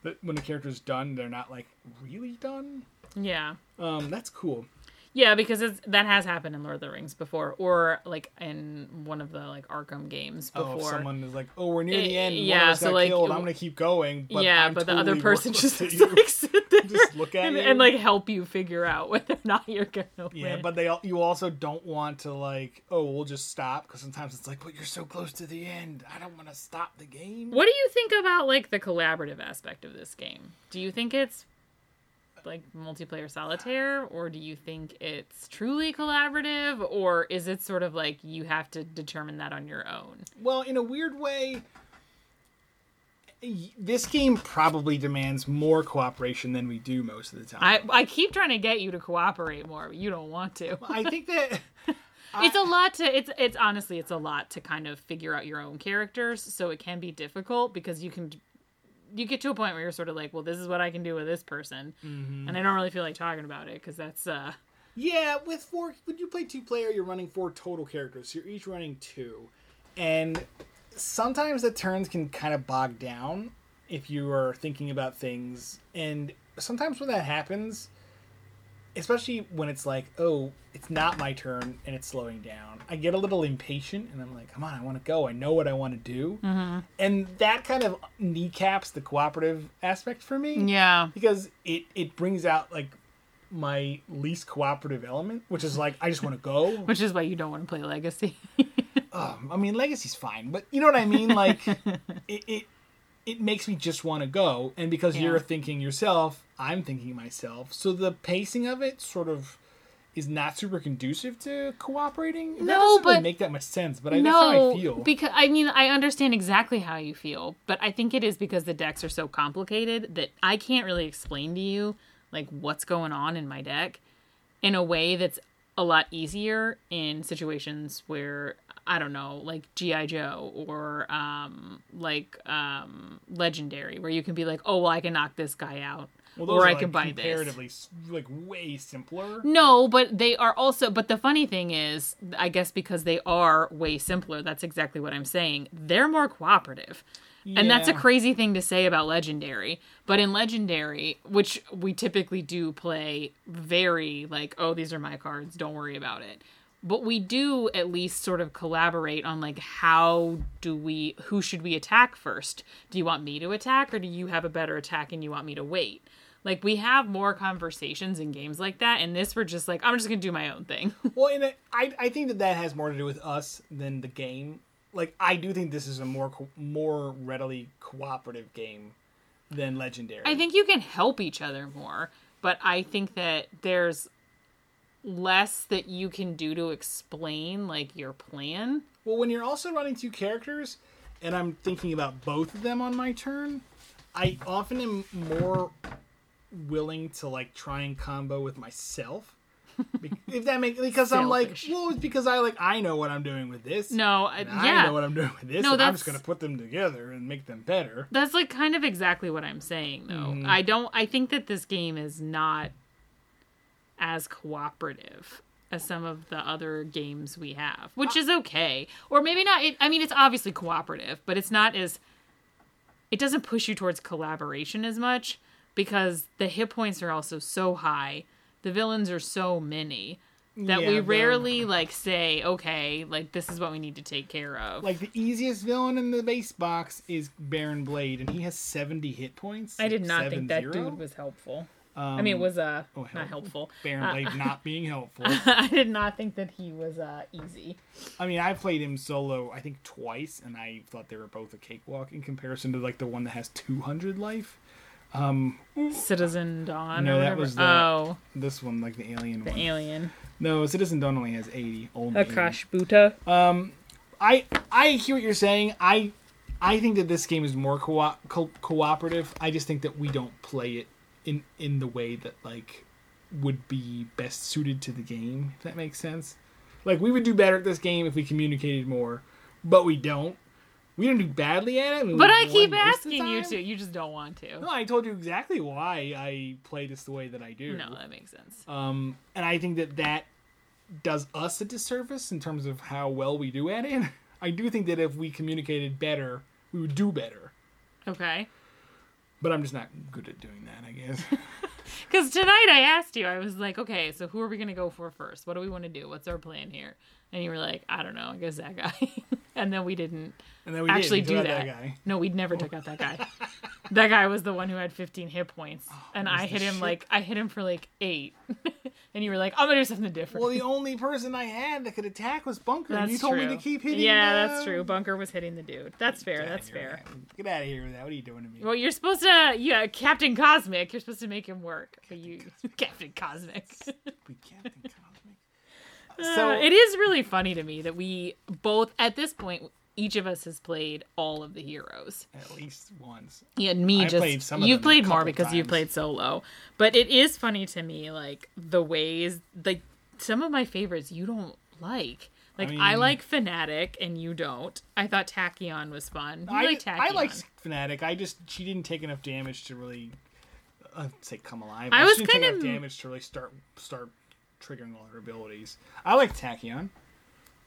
S3: that when a character's done, they're not like really done.
S2: Yeah.
S3: Um, that's cool.
S2: Yeah, because it's, that has happened in Lord of the Rings before, or like in one of the like Arkham games before.
S3: Oh, someone is like, "Oh, we're near the
S2: Eh,
S3: end.
S2: Yeah, so, like,
S3: killed.
S2: it-
S3: I'm gonna keep going." But
S2: yeah,
S3: I'm
S2: but the other person [LAUGHS] just like sit there
S3: Just look at
S2: and,
S3: you.
S2: and like help you figure out [LAUGHS] whether or not you're gonna
S3: Yeah,
S2: win.
S3: but they you also don't want to like, oh, we'll just stop because sometimes it's like, but you're so close to the end. I don't want to stop the game.
S2: What do you think about like the collaborative aspect of this game? Do you think it's like multiplayer solitaire or do you think it's truly collaborative or is it sort of like you have to determine that on your own?
S3: Well, in a weird way, this game probably demands more cooperation than we do most of the time.
S2: I I keep trying to get you to cooperate more, but you don't want to.
S3: I think that [LAUGHS]
S2: it's a lot to it's it's honestly it's a lot to kind of figure out your own characters, so it can be difficult because you can you get to a point where you're sort of like, well, this is what I can do with this person, and I don't really feel like talking about it because that's uh
S3: Yeah, with four, when you play two player, you're running four total characters. So you're each running two, and sometimes the turns can kind of bog down if you are thinking about things. And sometimes when that happens, especially when it's like, oh, it's not my turn and it's slowing down, I get a little impatient and I'm like, come on, I want to go. I know what I want to do, and that kind of kneecaps the cooperative aspect for me
S2: yeah
S3: because it it brings out like my least cooperative element, which is like I just want to go. [LAUGHS]
S2: which is why you don't want to play Legacy. [LAUGHS]
S3: Um, I mean, Legacy's fine, but you know what I mean. Like [LAUGHS] it it, it makes me just want to go, and because
S2: Yeah.
S3: you're thinking yourself, I'm thinking myself. So the pacing of it sort of is not super conducive to cooperating. That
S2: No,
S3: doesn't really
S2: but-
S3: make that much sense. But I, that's how
S2: no,
S3: I feel.
S2: because I mean I understand exactly how you feel, but I think it is because the decks are so complicated that I can't really explain to you like what's going on in my deck in a way that's a lot easier in situations where I don't know, like GI Joe or um like um legendary where you can be like, "Oh, well I can knock this guy out."
S3: well, those
S2: or I
S3: like,
S2: can buy this.
S3: comparatively s- like way simpler.
S2: No, but they are also. But the funny thing is, I guess because they are way simpler, that's exactly what I'm saying. They're more cooperative. And that's a crazy thing to say about Legendary. But in Legendary, which we typically do play very like, oh, these are my cards, don't worry about it. But we do at least sort of collaborate on like how do we who should we attack first? Do you want me to attack or do you have a better attack and you want me to wait? Like we have more conversations in games like that, and this we're just like I'm just gonna do my own thing. [LAUGHS]
S3: Well, and I I think that that has more to do with us than the game. Like I do think this is a more co- more readily cooperative game than Legendary.
S2: I think you can help each other more, but I think that there's less that you can do to explain like your plan.
S3: Well, when you're also running two characters, and I'm thinking about both of them on my turn, I often am more willing to like try and combo with myself. [LAUGHS] If that makes because I'm like,
S2: Selfish.
S3: well, it's because I like I know what I'm doing with this.
S2: No, I, yeah.
S3: I know what I'm doing with this.
S2: No,
S3: and I'm just gonna put them together and make them better.
S2: That's like kind of exactly what I'm saying though.
S3: Mm-hmm.
S2: I don't I think that this game is not as cooperative as some of the other games we have, which is okay. Or maybe not it, I mean it's obviously cooperative, but it's not as it doesn't push you towards collaboration as much because the hit points are also so high. The villains are so many that
S3: Yeah,
S2: we
S3: the-
S2: rarely like say, okay, like this is what we need to take care of.
S3: Like the easiest villain in the base box is Baron Blade, and he has 70 hit points.
S2: I did not
S3: Seven
S2: think that
S3: zero.
S2: dude was helpful. I mean, it was uh
S3: oh,
S2: not
S3: helpful. Baron
S2: Uh,
S3: Blade not being helpful. [LAUGHS]
S2: I did not think that he was uh easy.
S3: I mean, I played him solo, I think twice, and I thought they were both a cakewalk in comparison to like the one that has 200 life.
S2: Citizen Dawn.
S3: No, that was the-
S2: oh
S3: This one, like the alien
S2: the
S3: one.
S2: alien.
S3: no, Citizen Dawn only has 80. Only 80.
S2: Akash'Bhuta.
S3: I I hear what you're saying. I I think that this game is more co- co- cooperative. I just think that we don't play it in in the way that like would be best suited to the game. If that makes sense. Like we would do better at this game if we communicated more, but we don't. We don't do badly at it.
S2: But I keep
S3: most of the
S2: asking you to. You just don't want to.
S3: No, I told you exactly why I play this the way that I do.
S2: No, that makes sense.
S3: Um, and I think that that does us a disservice in terms of how well we do at it. [LAUGHS] I do think that if we communicated better, we would do better.
S2: Okay.
S3: But I'm just not good at doing that, I guess. [LAUGHS]
S2: Because tonight I asked you, I was like, okay, so who are we going to go for first? What do we want to do? What's our plan here? And you were like, I don't know, I guess that guy. [LAUGHS] and then we didn't
S3: And then we
S2: actually
S3: did.
S2: do that.
S3: guy.
S2: No, we never took out that guy. [LAUGHS] that guy was the one who had 15 hit points. Oh,
S3: and
S2: I hit him
S3: shit.
S2: like, I hit him for like eight. And you were like, I'm to do something different.
S3: Well, the only person I had that could attack was Bunker. and
S2: that's
S3: you told
S2: true.
S3: me to keep hitting.
S2: Yeah,
S3: uh,
S2: that's true. Bunker was hitting the dude. That's fair. That's fair.
S3: Get out of here with that. What are you doing to me?
S2: Well, you're supposed to, yeah, Captain Cosmic. You're supposed to make him work. But you, Captain [LAUGHS] Cosmic.
S3: We Captain Cosmic. [LAUGHS]
S2: so
S3: So
S2: it is really funny to me that we both, at this point, each of us has played all of the heroes.
S3: at least once.
S2: Yeah, and me
S3: I
S2: just
S3: played some
S2: you've
S3: them
S2: played more because you've played solo. But it is funny to me, like the ways, like some of my favorites you don't like. Like I,
S3: mean-
S2: like Fanatic and you don't. I thought Tachyon was fun. You
S3: I
S2: like Tachyon.
S3: I liked Fanatic. I just she didn't take enough damage to really uh, say come alive.
S2: I
S3: She
S2: was kind
S3: enough
S2: of-
S3: damage to really start start triggering all her abilities. I like Tachyon.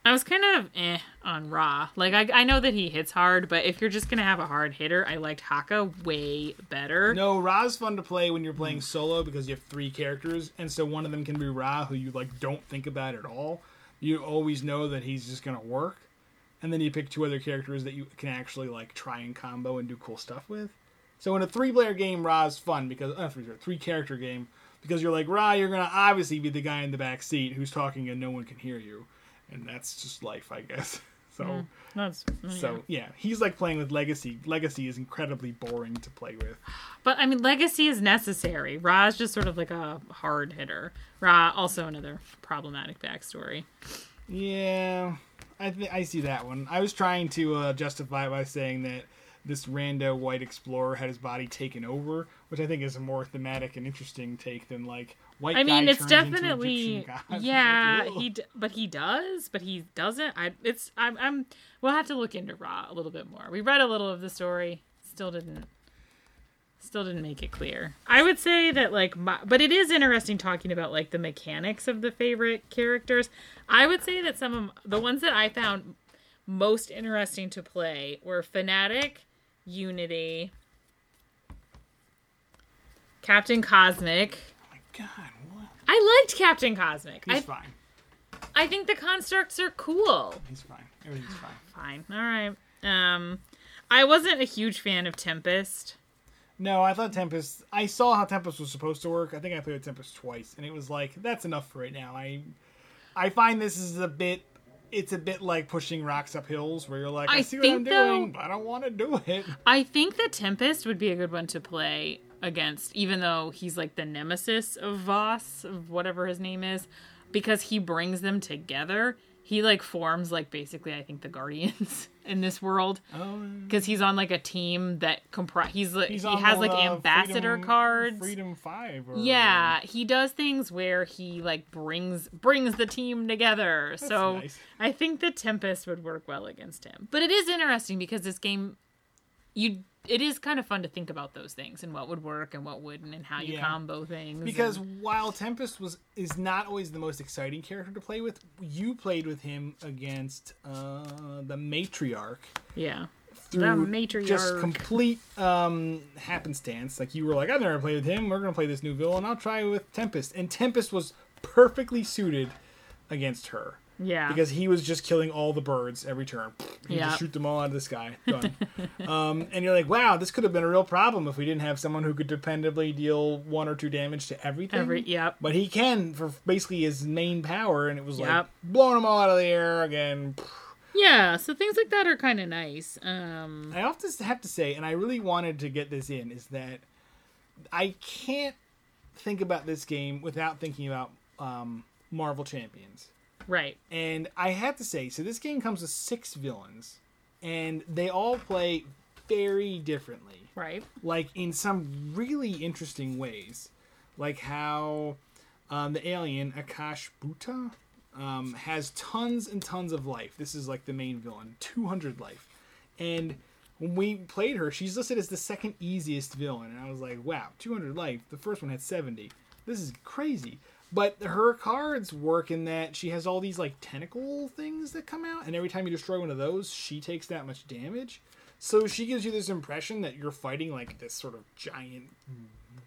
S2: I was kind of eh on Ra. Like I, I know that he hits hard, but if you're just gonna have a hard hitter, I liked Haka way better.
S3: No, Ra's fun to play when you're playing solo because you have three characters, and so one of them can be Ra, who you like don't think about at all. You always know that he's just gonna work, and then you pick two other characters that you can actually like try and combo and do cool stuff with. So in a three-player game, Ra's fun because uh, three three character game because you're like Ra, you're gonna obviously be the guy in the back seat who's talking and no one can hear you, and that's just life, I guess. [LAUGHS] So.
S2: That's
S3: So yeah, he's like playing with Legacy. Legacy is incredibly boring to play with.
S2: But I mean, legacy is necessary. Ra is just sort of like a hard hitter. Ra also another problematic backstory.
S3: Yeah, I th- I see that one. I was trying to uh, justify it by saying that this rando white explorer had his body taken over, which I think is a more thematic and interesting take than like white.
S2: I mean, it's definitely [LAUGHS] yeah.
S3: Like.
S2: He d- but he does, but he doesn't. I it's I'm I'm we'll have to look into Ra a little bit more. We read a little of the story, still didn't still didn't make it clear. I would say that like my, but it is interesting talking about like the mechanics of the favorite characters. I would say that some of the ones that I found most interesting to play were Fanatic, Unity, Captain Cosmic.
S3: God, what?
S2: I liked Captain Cosmic.
S3: He's
S2: I
S3: fine.
S2: I think the constructs are cool.
S3: He's fine. Everything's fine.
S2: Fine. All right. Um I wasn't a huge fan of Tempest.
S3: No, I thought Tempest. I saw how Tempest was supposed to work. I think I played with Tempest twice, and it was like that's enough for right now. I, I find this is a bit. It's a bit like pushing rocks up hills, where you're like, I,
S2: I
S3: see what I'm
S2: though-
S3: doing, but I don't want to do it.
S2: I think that Tempest would be a good one to play against, even though he's like the nemesis of Voss, of whatever his name is, because he brings them together. He like forms like basically I think the Guardians [LAUGHS] in this world
S3: Oh,
S2: because he's on like a team that compri- he's like he has like ambassador
S3: Freedom-
S2: cards.
S3: Freedom Five. Or,
S2: Yeah, he does things where he like brings brings the team together. so
S3: nice.
S2: I think the Tempest would work well against him. But it is interesting because this game you it is kind of fun to think about those things and what would work and what wouldn't and how you
S3: Yeah.
S2: combo things.
S3: Because
S2: and-
S3: while Tempest was is not always the most exciting character to play with, you played with him against uh, the matriarch
S2: yeah.
S3: through
S2: matriarch.
S3: just complete um, happenstance. Like you were like, I've never played with him. We're gonna play this new villain. I'll try with Tempest, and Tempest was perfectly suited against her
S2: Yeah.
S3: because he was just killing all the birds every turn. He
S2: Yeah.
S3: just shoot them all out of the sky. Done. [LAUGHS] um, and you're like, wow, this could have been a real problem if we didn't have someone who could dependably deal one or two damage to everything.
S2: Every yep.
S3: But he can for basically his main power, and it was like blowing them all out of the air again.
S2: Yeah, so things like that are kind of nice. Um
S3: I often have to say, and I really wanted to get this in, is that I can't think about this game without thinking about um, Marvel Champions.
S2: Right.
S3: And I have to say, so this game comes with six villains, and they all play very differently.
S2: Right.
S3: like in some really interesting ways, like how um, the alien Akash Buta um, has tons and tons of life. This is like the main villain, 200 life, And when we played her, she's listed as the second easiest villain, and I was like, wow, 200 life. The first one had 70. This is crazy. But her cards work in that she has all these like tentacle things that come out, and every time you destroy one of those, she takes that much damage. So she gives you this impression that you're fighting like this sort of giant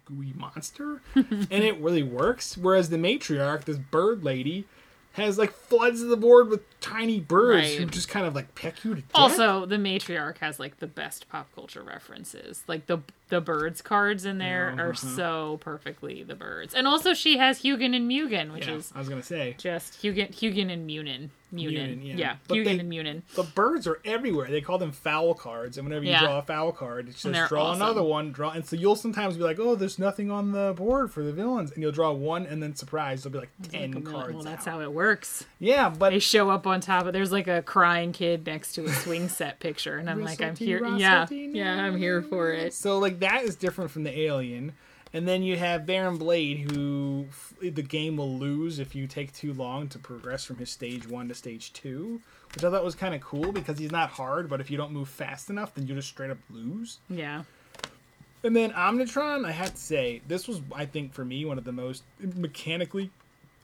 S3: gooey monster, [LAUGHS] and it really works. Whereas the matriarch, this bird lady, has like floods of the board with tiny birds who just kind of like peck you to death.
S2: Also, the matriarch has like the best pop culture references. Like the the birds cards in there
S3: Uh-huh.
S2: are so perfectly the birds. And also she has Hugin and Mugen, which
S3: yeah,
S2: is
S3: I was gonna say
S2: just Hugin Hugin and Munin. Munin.
S3: Munin, yeah.
S2: Yeah,
S3: But
S2: Hugin
S3: they-
S2: and Munin.
S3: the birds are everywhere. They call them foul cards, and whenever you
S2: Yeah.
S3: draw a foul card, it
S2: And
S3: draw
S2: awesome.
S3: another one. Draw, and so you'll sometimes be like, "Oh, there's nothing on the board for the villains," and you'll draw one, and then surprise, there'll be like ten
S2: Like,
S3: cards.
S2: well, that's
S3: out.
S2: how it works.
S3: Yeah, but
S2: They show up on top of there's like a crying kid next to a swing set picture, and I'm like, I'm here. Yeah, yeah, I'm here for it.
S3: So like that is different from the alien, and then you have Baron Blade, who f- the game will lose if you take too long to progress from his stage one to stage two, which I thought was kind of cool because he's not hard, but if you don't move fast enough, then you just straight up lose.
S2: Yeah.
S3: And then Omnitron, I have to say, this was I think for me one of the most mechanically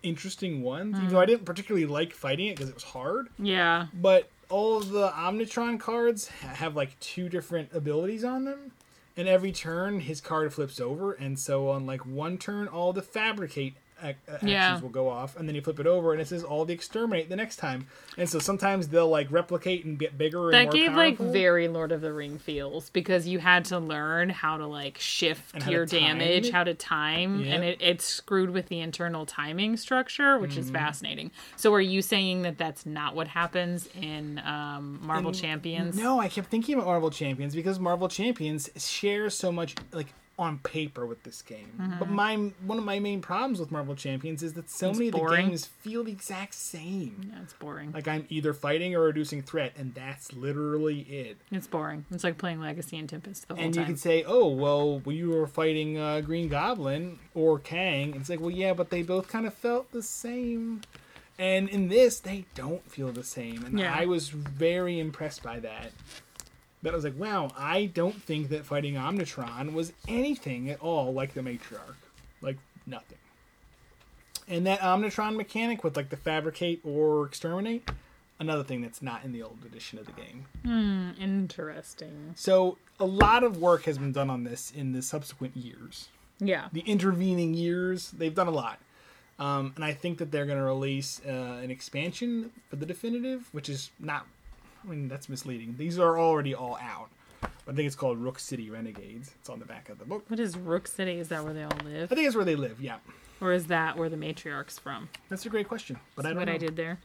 S3: interesting ones. Even though I mm-hmm. didn't particularly like fighting it because it was hard,
S2: Yeah.
S3: but all of the Omnitron cards have like two different abilities on them. And every turn, his card flips over, and so on like one turn, all the fabricate ac- uh, actions
S2: Yeah.
S3: will go off, and then you flip it over, and it says all the exterminate the next time. And so sometimes they'll like replicate and get bigger. and
S2: That
S3: more
S2: gave like very Lord of the Ring feels because you had to learn how to like shift your damage, how to time,
S3: Yeah.
S2: and it, it's screwed with the internal timing structure, which
S3: Mm-hmm.
S2: is fascinating. So, are you saying that that's not what happens in um, Marvel
S3: And-
S2: Champions?
S3: No, I kept thinking about Marvel Champions because Marvel Champions shares so much like on paper with this game.
S2: Mm-hmm.
S3: But my one of my main problems with Marvel Champions is that so many of the games feel the exact same.
S2: Yeah, it's boring.
S3: Like I'm either fighting or reducing threat, and that's literally it.
S2: it's boring. It's like playing Legacy and Tempest the whole
S3: And you
S2: time.
S3: can say, "Oh, well, you were fighting uh, Green Goblin or Kang," it's like, "Well, yeah, but they both kind of felt the same." And in this, they don't feel the same, and
S2: Yeah.
S3: I was very impressed by that. That I was like, "Wow, I don't think that fighting Omnitron was anything at all like the Matriarch, like nothing." And that Omnitron mechanic with like the fabricate or exterminate, another thing that's not in the old edition of the game.
S2: Interesting.
S3: So a lot of work has been done on this in the subsequent years.
S2: Yeah.
S3: The intervening years, they've done a lot. Um, and I think that they're going to release uh, an expansion for the definitive, which is not. I mean, that's misleading. These are already all out. I think it's called Rook City Renegades. It's on the back of the book.
S2: What is Rook City? Is that where they all live?
S3: I think it's where they live. Yeah,
S2: Or is that where the matriarch's from?
S3: that's a great question. But I don't
S2: what
S3: know.
S2: I did there.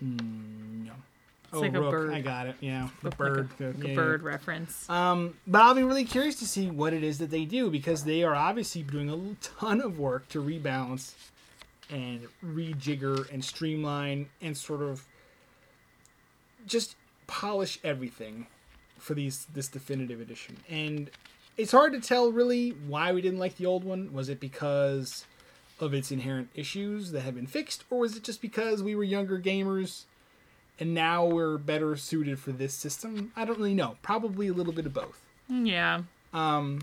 S3: No.
S2: It's
S3: oh,
S2: like a bird.
S3: I got it. Yeah, the
S2: Like a-
S3: bird.
S2: like
S3: Yeah,
S2: a
S3: yeah.
S2: bird reference.
S3: Um, but I'll be really curious to see what it is that they do because they are obviously doing a ton of work to rebalance and rejigger and streamline and sort of just polish everything for these this definitive edition. And it's hard to tell really why we didn't like the old one. Was it because of its inherent issues that have been fixed, or was it just because we were younger gamers and now we're better suited for this system? I don't really know. Probably a little bit of both.
S2: yeah.
S3: Um,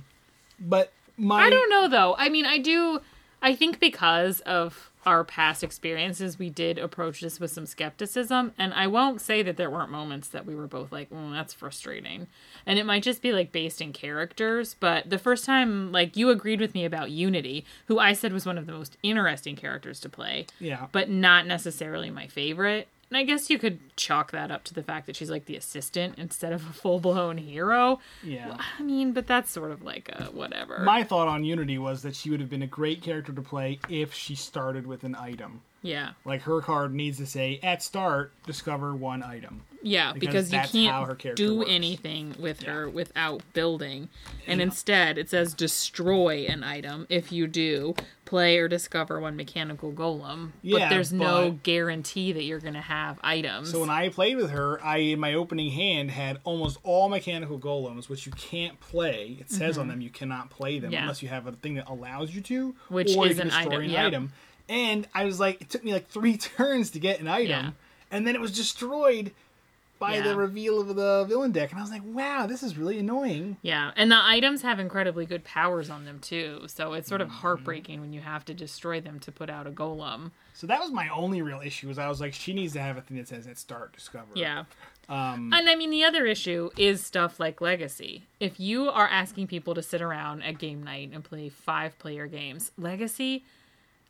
S3: but my
S2: I don't know though. I mean, I do. I think because of our past experiences, we did approach this with some skepticism. And I won't say that there weren't moments that we were both like, "Mm, that's frustrating." And it might just be like based in characters. But the first time, like you agreed with me about Unity, who I said was one of the most interesting characters to play,
S3: yeah.
S2: but not necessarily my favorite. And I guess you could chalk that up to the fact that she's like the assistant instead of a full blown hero.
S3: Yeah.
S2: I mean, but that's sort of like a whatever.
S3: My thought on Unity was that she would have been a great character to play if she started with an item.
S2: yeah.
S3: Like her card needs to say at start discover one item.
S2: Yeah,
S3: Because
S2: because, you
S3: that's how her
S2: can't do
S3: works.
S2: anything with her without building. And instead, it says destroy an item. If you do, play or discover one mechanical golem.
S3: Yeah,
S2: but there's no guarantee that you're going to have items.
S3: So when I played with her, I in my opening hand had almost all mechanical golems, which you can't play. It says on them you cannot play them
S2: Mm-hmm. Yeah.
S3: unless you have a thing that allows you to,
S2: Which
S3: or
S2: is an item,
S3: an
S2: yep.
S3: item. And I was like, it took me like three [LAUGHS] turns to get an item,
S2: Yeah.
S3: and then it was destroyed by
S2: Yeah.
S3: the reveal of the villain deck, and I was like, wow, this is really annoying.
S2: Yeah, and the items have incredibly good powers on them too. So it's sort of
S3: Mm-hmm.
S2: heartbreaking when you have to destroy them to put out a golem.
S3: So that was my only real issue. Was I was like, she needs to have a thing that says at start discover.
S2: Yeah.
S3: Um,
S2: And I mean, the other issue is stuff like Legacy. If you are asking people to sit around at game night and play five player games, Legacy,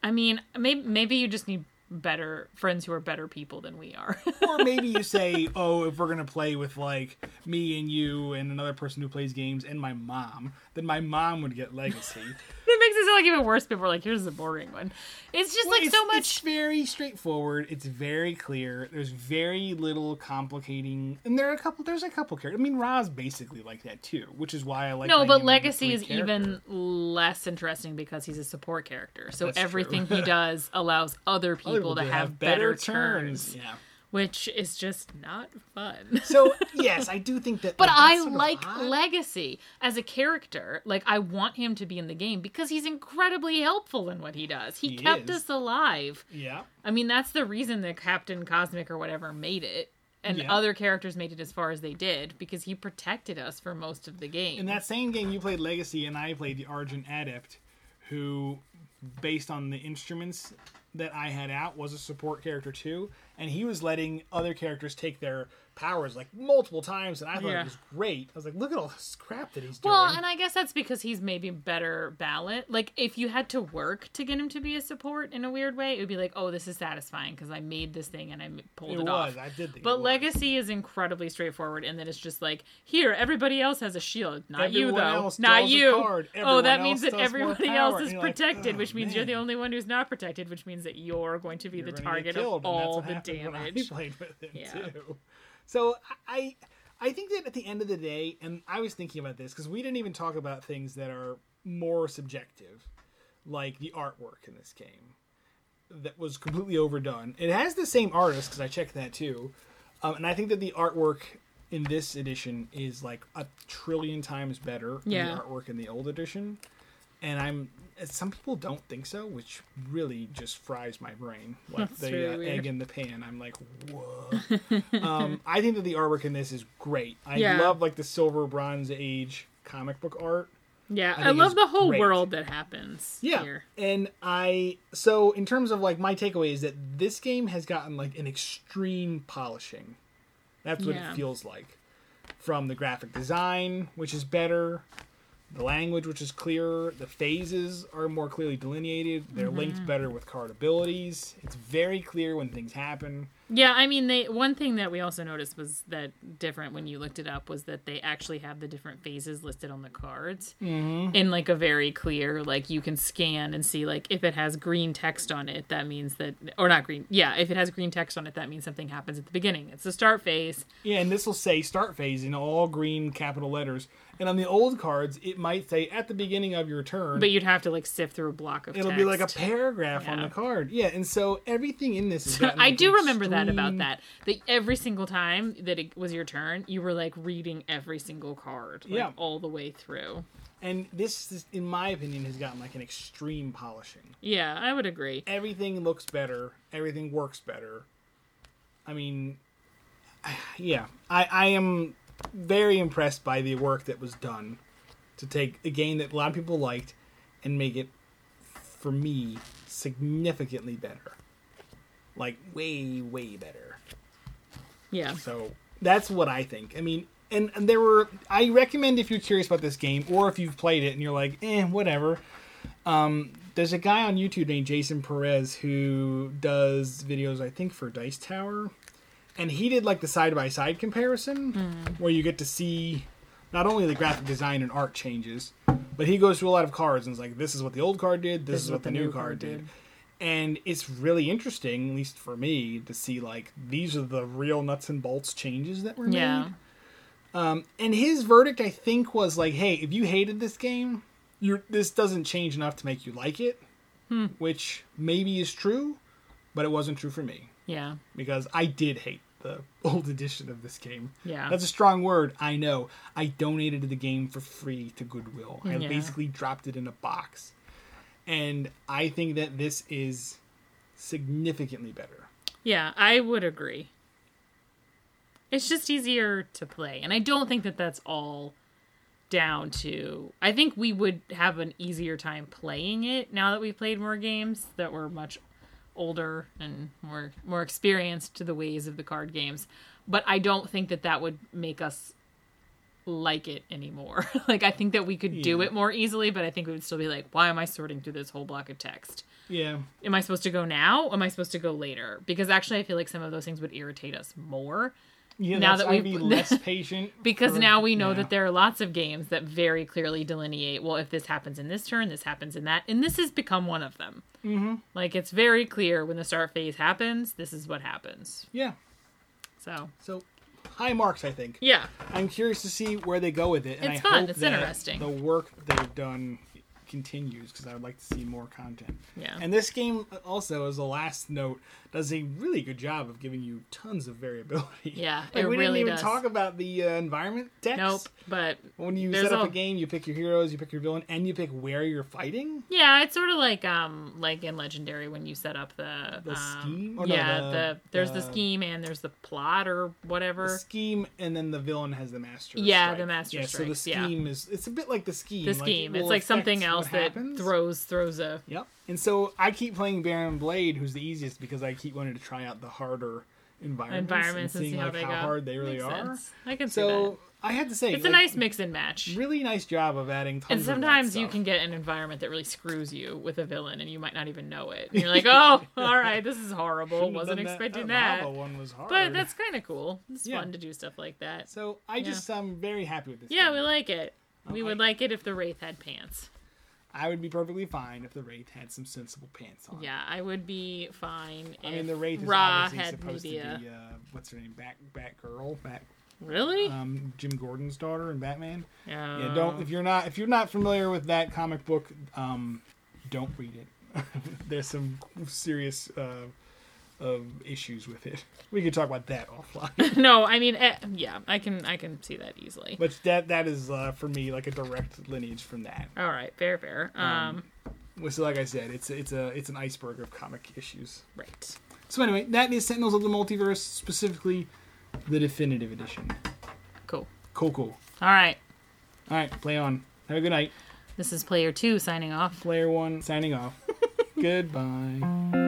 S2: I mean, maybe, maybe you just need better friends who are better people than we are. [LAUGHS]
S3: or maybe you say, oh, if we're gonna play with like me and you and another person who plays games and my mom, then my mom would get Legacy. [LAUGHS]
S2: it makes it sound like even worse. People are like, here's the boring one. It's just
S3: Well,
S2: like
S3: it's,
S2: so much.
S3: It's very straightforward. It's very clear. There's very little complicating, and there are a couple. There's a couple characters. I mean, Ra's basically like that too, which is why I like.
S2: No, but Legacy is
S3: characters.
S2: even less interesting because he's a support character. So
S3: That's
S2: everything he [LAUGHS] does allows other people
S3: Other
S2: to have, better, turns,
S3: Yeah.
S2: Which is just not fun.
S3: So [LAUGHS] yes, I do think that.
S2: But
S3: like,
S2: I
S3: that's sort of
S2: like. Legacy as a character. Like I want him to be in the game because he's incredibly helpful in what he does. He,
S3: He
S2: kept
S3: is.
S2: us alive.
S3: Yeah.
S2: I mean, that's the reason that Captain Cosmic or whatever made it. And
S3: Yeah.
S2: other characters made it as far as they did because he protected us for most of the game.
S3: In that same game, you played Legacy, and I played the Argent Adept, who, based on the instruments that I had out, was a support character too. And he was letting other characters take their powers like multiple times, and I thought
S2: Yeah.
S3: it was great. I was like, look at all this crap that he's doing.
S2: Well, and I guess that's because he's maybe better ballot. Like, if you had to work to get him to be a support in a weird way, it would be like, oh, this is satisfying because I made this thing and I pulled
S3: it
S2: it,
S3: was.
S2: off.
S3: I did.
S2: But. Legacy is incredibly straightforward in that it's just like, here, everybody else has a shield. Not you, though. Not you. Oh, that means that everybody else is
S3: you're like,
S2: protected,
S3: "Oh,
S2: which means you're the only one who's not protected, which means that you're going to be
S3: You're
S2: the target of all the damage. [LAUGHS]
S3: played with him
S2: Yeah.
S3: too. So I, I think that at the end of the day, and I was thinking about this because we didn't even talk about things that are more subjective, like the artwork in this game, that was completely overdone. It has the same artist because I checked that too, um, and I think that the artwork in this edition is like a trillion times better than
S2: Yeah.
S3: the artwork in the old edition. And I'm some people don't think so, which really just fries my brain. Like
S2: That's
S3: the
S2: really
S3: uh, egg in the pan. I'm like, [LAUGHS] whoa. um, I think that the artwork in this is great. I
S2: Yeah.
S3: love like the silver bronze age comic book art.
S2: Yeah,
S3: I
S2: I, love the whole
S3: great.
S2: world that happens
S3: Yeah.
S2: here.
S3: And I so in terms of like my takeaway is that this game has gotten like an extreme polishing. That's what
S2: Yeah.
S3: it feels like. From the graphic design, which is better, the language which is clearer, the phases are more clearly delineated, they're
S2: Mm-hmm.
S3: linked better with card abilities. It's very clear when things happen.
S2: Yeah, I mean, they one thing that we also noticed was that different when you looked it up was that they actually have the different phases listed on the cards
S3: Mm-hmm.
S2: in like a very clear, like you can scan and see like if it has green text on it, that means that or not green, yeah, if it has green text on it, that means something happens at the beginning. It's the start phase.
S3: Yeah, and this will say start phase in all green capital letters. And on the old cards, it might say at the beginning of your turn.
S2: But you'd have to like sift through a block of
S3: It'll
S2: text.
S3: be like a paragraph on the card. Yeah, and so everything in this is. gotten,
S2: I do remember that about that. That every single time that it was your turn, you were like reading every single card, like,
S3: Yeah.
S2: all the way through.
S3: And this, is, in my opinion, has gotten like an extreme polishing.
S2: Yeah, I would agree.
S3: Everything looks better. Everything works better. I mean, [SIGHS] yeah, I, I am very impressed by the work that was done to take a game that a lot of people liked and make it, for me, significantly better. Like way, way better.
S2: Yeah.
S3: So that's what I think. I mean, and, and there were. I recommend if you're curious about this game, or if you've played it and you're like, eh, whatever. Um, there's a guy on YouTube named Jason Perez who does videos, I think, for Dice Tower, and he did like the side by side comparison where you get to see not only the graphic design and art changes, but he goes through a lot of cards and is like, this is what the old card did, this, is what, the new card did and it's really interesting, at least for me, to see like these are the real nuts and bolts changes that were made.
S2: Yeah.
S3: Um, and his verdict, I think, was like, "Hey, if you hated this game, you're this doesn't change enough to make you like it,"
S2: Hmm.
S3: which maybe is true, but it wasn't true for me
S2: Yeah.
S3: because I did hate the [LAUGHS] old edition of this game.
S2: Yeah.
S3: That's a strong word, I know. I donated the game for free to Goodwill. I
S2: Yeah.
S3: basically dropped it in a box. And I think that this is significantly better.
S2: Yeah, I would agree. it's just easier to play. And I don't think that that's all down to I think we would have an easier time playing it now that we've played more games that we're much older and more more experienced to the ways of the card games. But I don't think that that would make us like it anymore. [LAUGHS] like I think that we could do it more easily, but I think we would still be like, why am I sorting through this whole block of text?
S3: Yeah.
S2: Am I supposed to go now? Am I supposed to go later? Because actually, I feel like some of those things would irritate us more
S3: Yeah,
S2: Now that we've-
S3: be [LAUGHS] less patient
S2: because
S3: for-
S2: now we know
S3: yeah.
S2: that there are lots of games that very clearly delineate. Well, if this happens in this turn, this happens in that, and this has become one of them. Mm-hmm. Like it's very clear when the start phase happens. This is what happens.
S3: Yeah.
S2: So
S3: So high marks, I think.
S2: yeah,
S3: I'm curious to see where they go with it, and
S2: It's
S3: I
S2: fun. It's interesting.
S3: The work they've done continues because I would like to see more content.
S2: Yeah.
S3: And this game also, as a last note, does a really good job of giving you tons of variability. [LAUGHS]
S2: Yeah,
S3: like
S2: it
S3: we
S2: really
S3: didn't even
S2: does.
S3: talk about the uh, environment text.
S2: nope. But
S3: When you set up
S2: a-
S3: a game, you pick your heroes, you pick your villain, and you pick where you're fighting.
S2: yeah, it's sort of like um like in Legendary when you set up the
S3: The
S2: um,
S3: scheme? Or no,
S2: yeah,
S3: the-
S2: the, there's the,
S3: the-
S2: scheme and there's the plot or whatever.
S3: The scheme, and then the villain has the master.
S2: Yeah,
S3: strike.
S2: the master
S3: Yeah, so the
S2: strikes, yeah.
S3: scheme is it's a bit like the scheme.
S2: the
S3: like, it
S2: scheme. it's like something
S3: affect
S2: else that
S3: happens.
S2: throws throws a
S3: Yep. And so I keep playing Baron Blade, who's the easiest because I keep wanting to try out the harder environments,
S2: environments and
S3: seeing
S2: see how
S3: like
S2: they
S3: how hard they really
S2: Makes
S3: are.
S2: sense. I can see
S3: So
S2: that.
S3: I had to say,
S2: It's a nice mix and match.
S3: really nice job of adding. Tons
S2: And sometimes you can get an environment that really screws you with a villain, and you might not even know it. And [LAUGHS] you're like, "Oh, all right, this is horrible. Wasn't expecting
S3: that.
S2: that."
S3: one was hard.
S2: But that's kind of cool. It's
S3: Yeah.
S2: fun to do stuff like that.
S3: so I just I'm very happy with this.
S2: Yeah,
S3: game.
S2: we like it. We would like it if the Wraith had pants.
S3: I would be perfectly fine if the Wraith had some sensible pants on.
S2: Yeah, I would be fine if
S3: I mean, the Wraith is
S2: Ra
S3: obviously supposed
S2: media.
S3: to be uh, what's her name, Bat Batgirl, Bat
S2: Really?
S3: um, Jim Gordon's daughter in Batman.
S2: yeah.
S3: Yeah, don't if you're not if you're not familiar with that comic book, um, don't read it. [LAUGHS] There's some serious uh, um, issues with it. We could talk about that offline. [LAUGHS]
S2: no, I mean, eh, yeah, I can, I can see that easily.
S3: but that that is uh, for me like a direct lineage from that.
S2: All right, fair, fair. Um,
S3: Which, like I said, it's it's a it's an iceberg of comic issues.
S2: right.
S3: So anyway, that is Sentinels of the Multiverse, specifically the definitive edition.
S2: Cool.
S3: Cool, cool.
S2: All right.
S3: All right, play on. Have a good night.
S2: This is player two signing off.
S3: Player one signing off. [LAUGHS] Goodbye.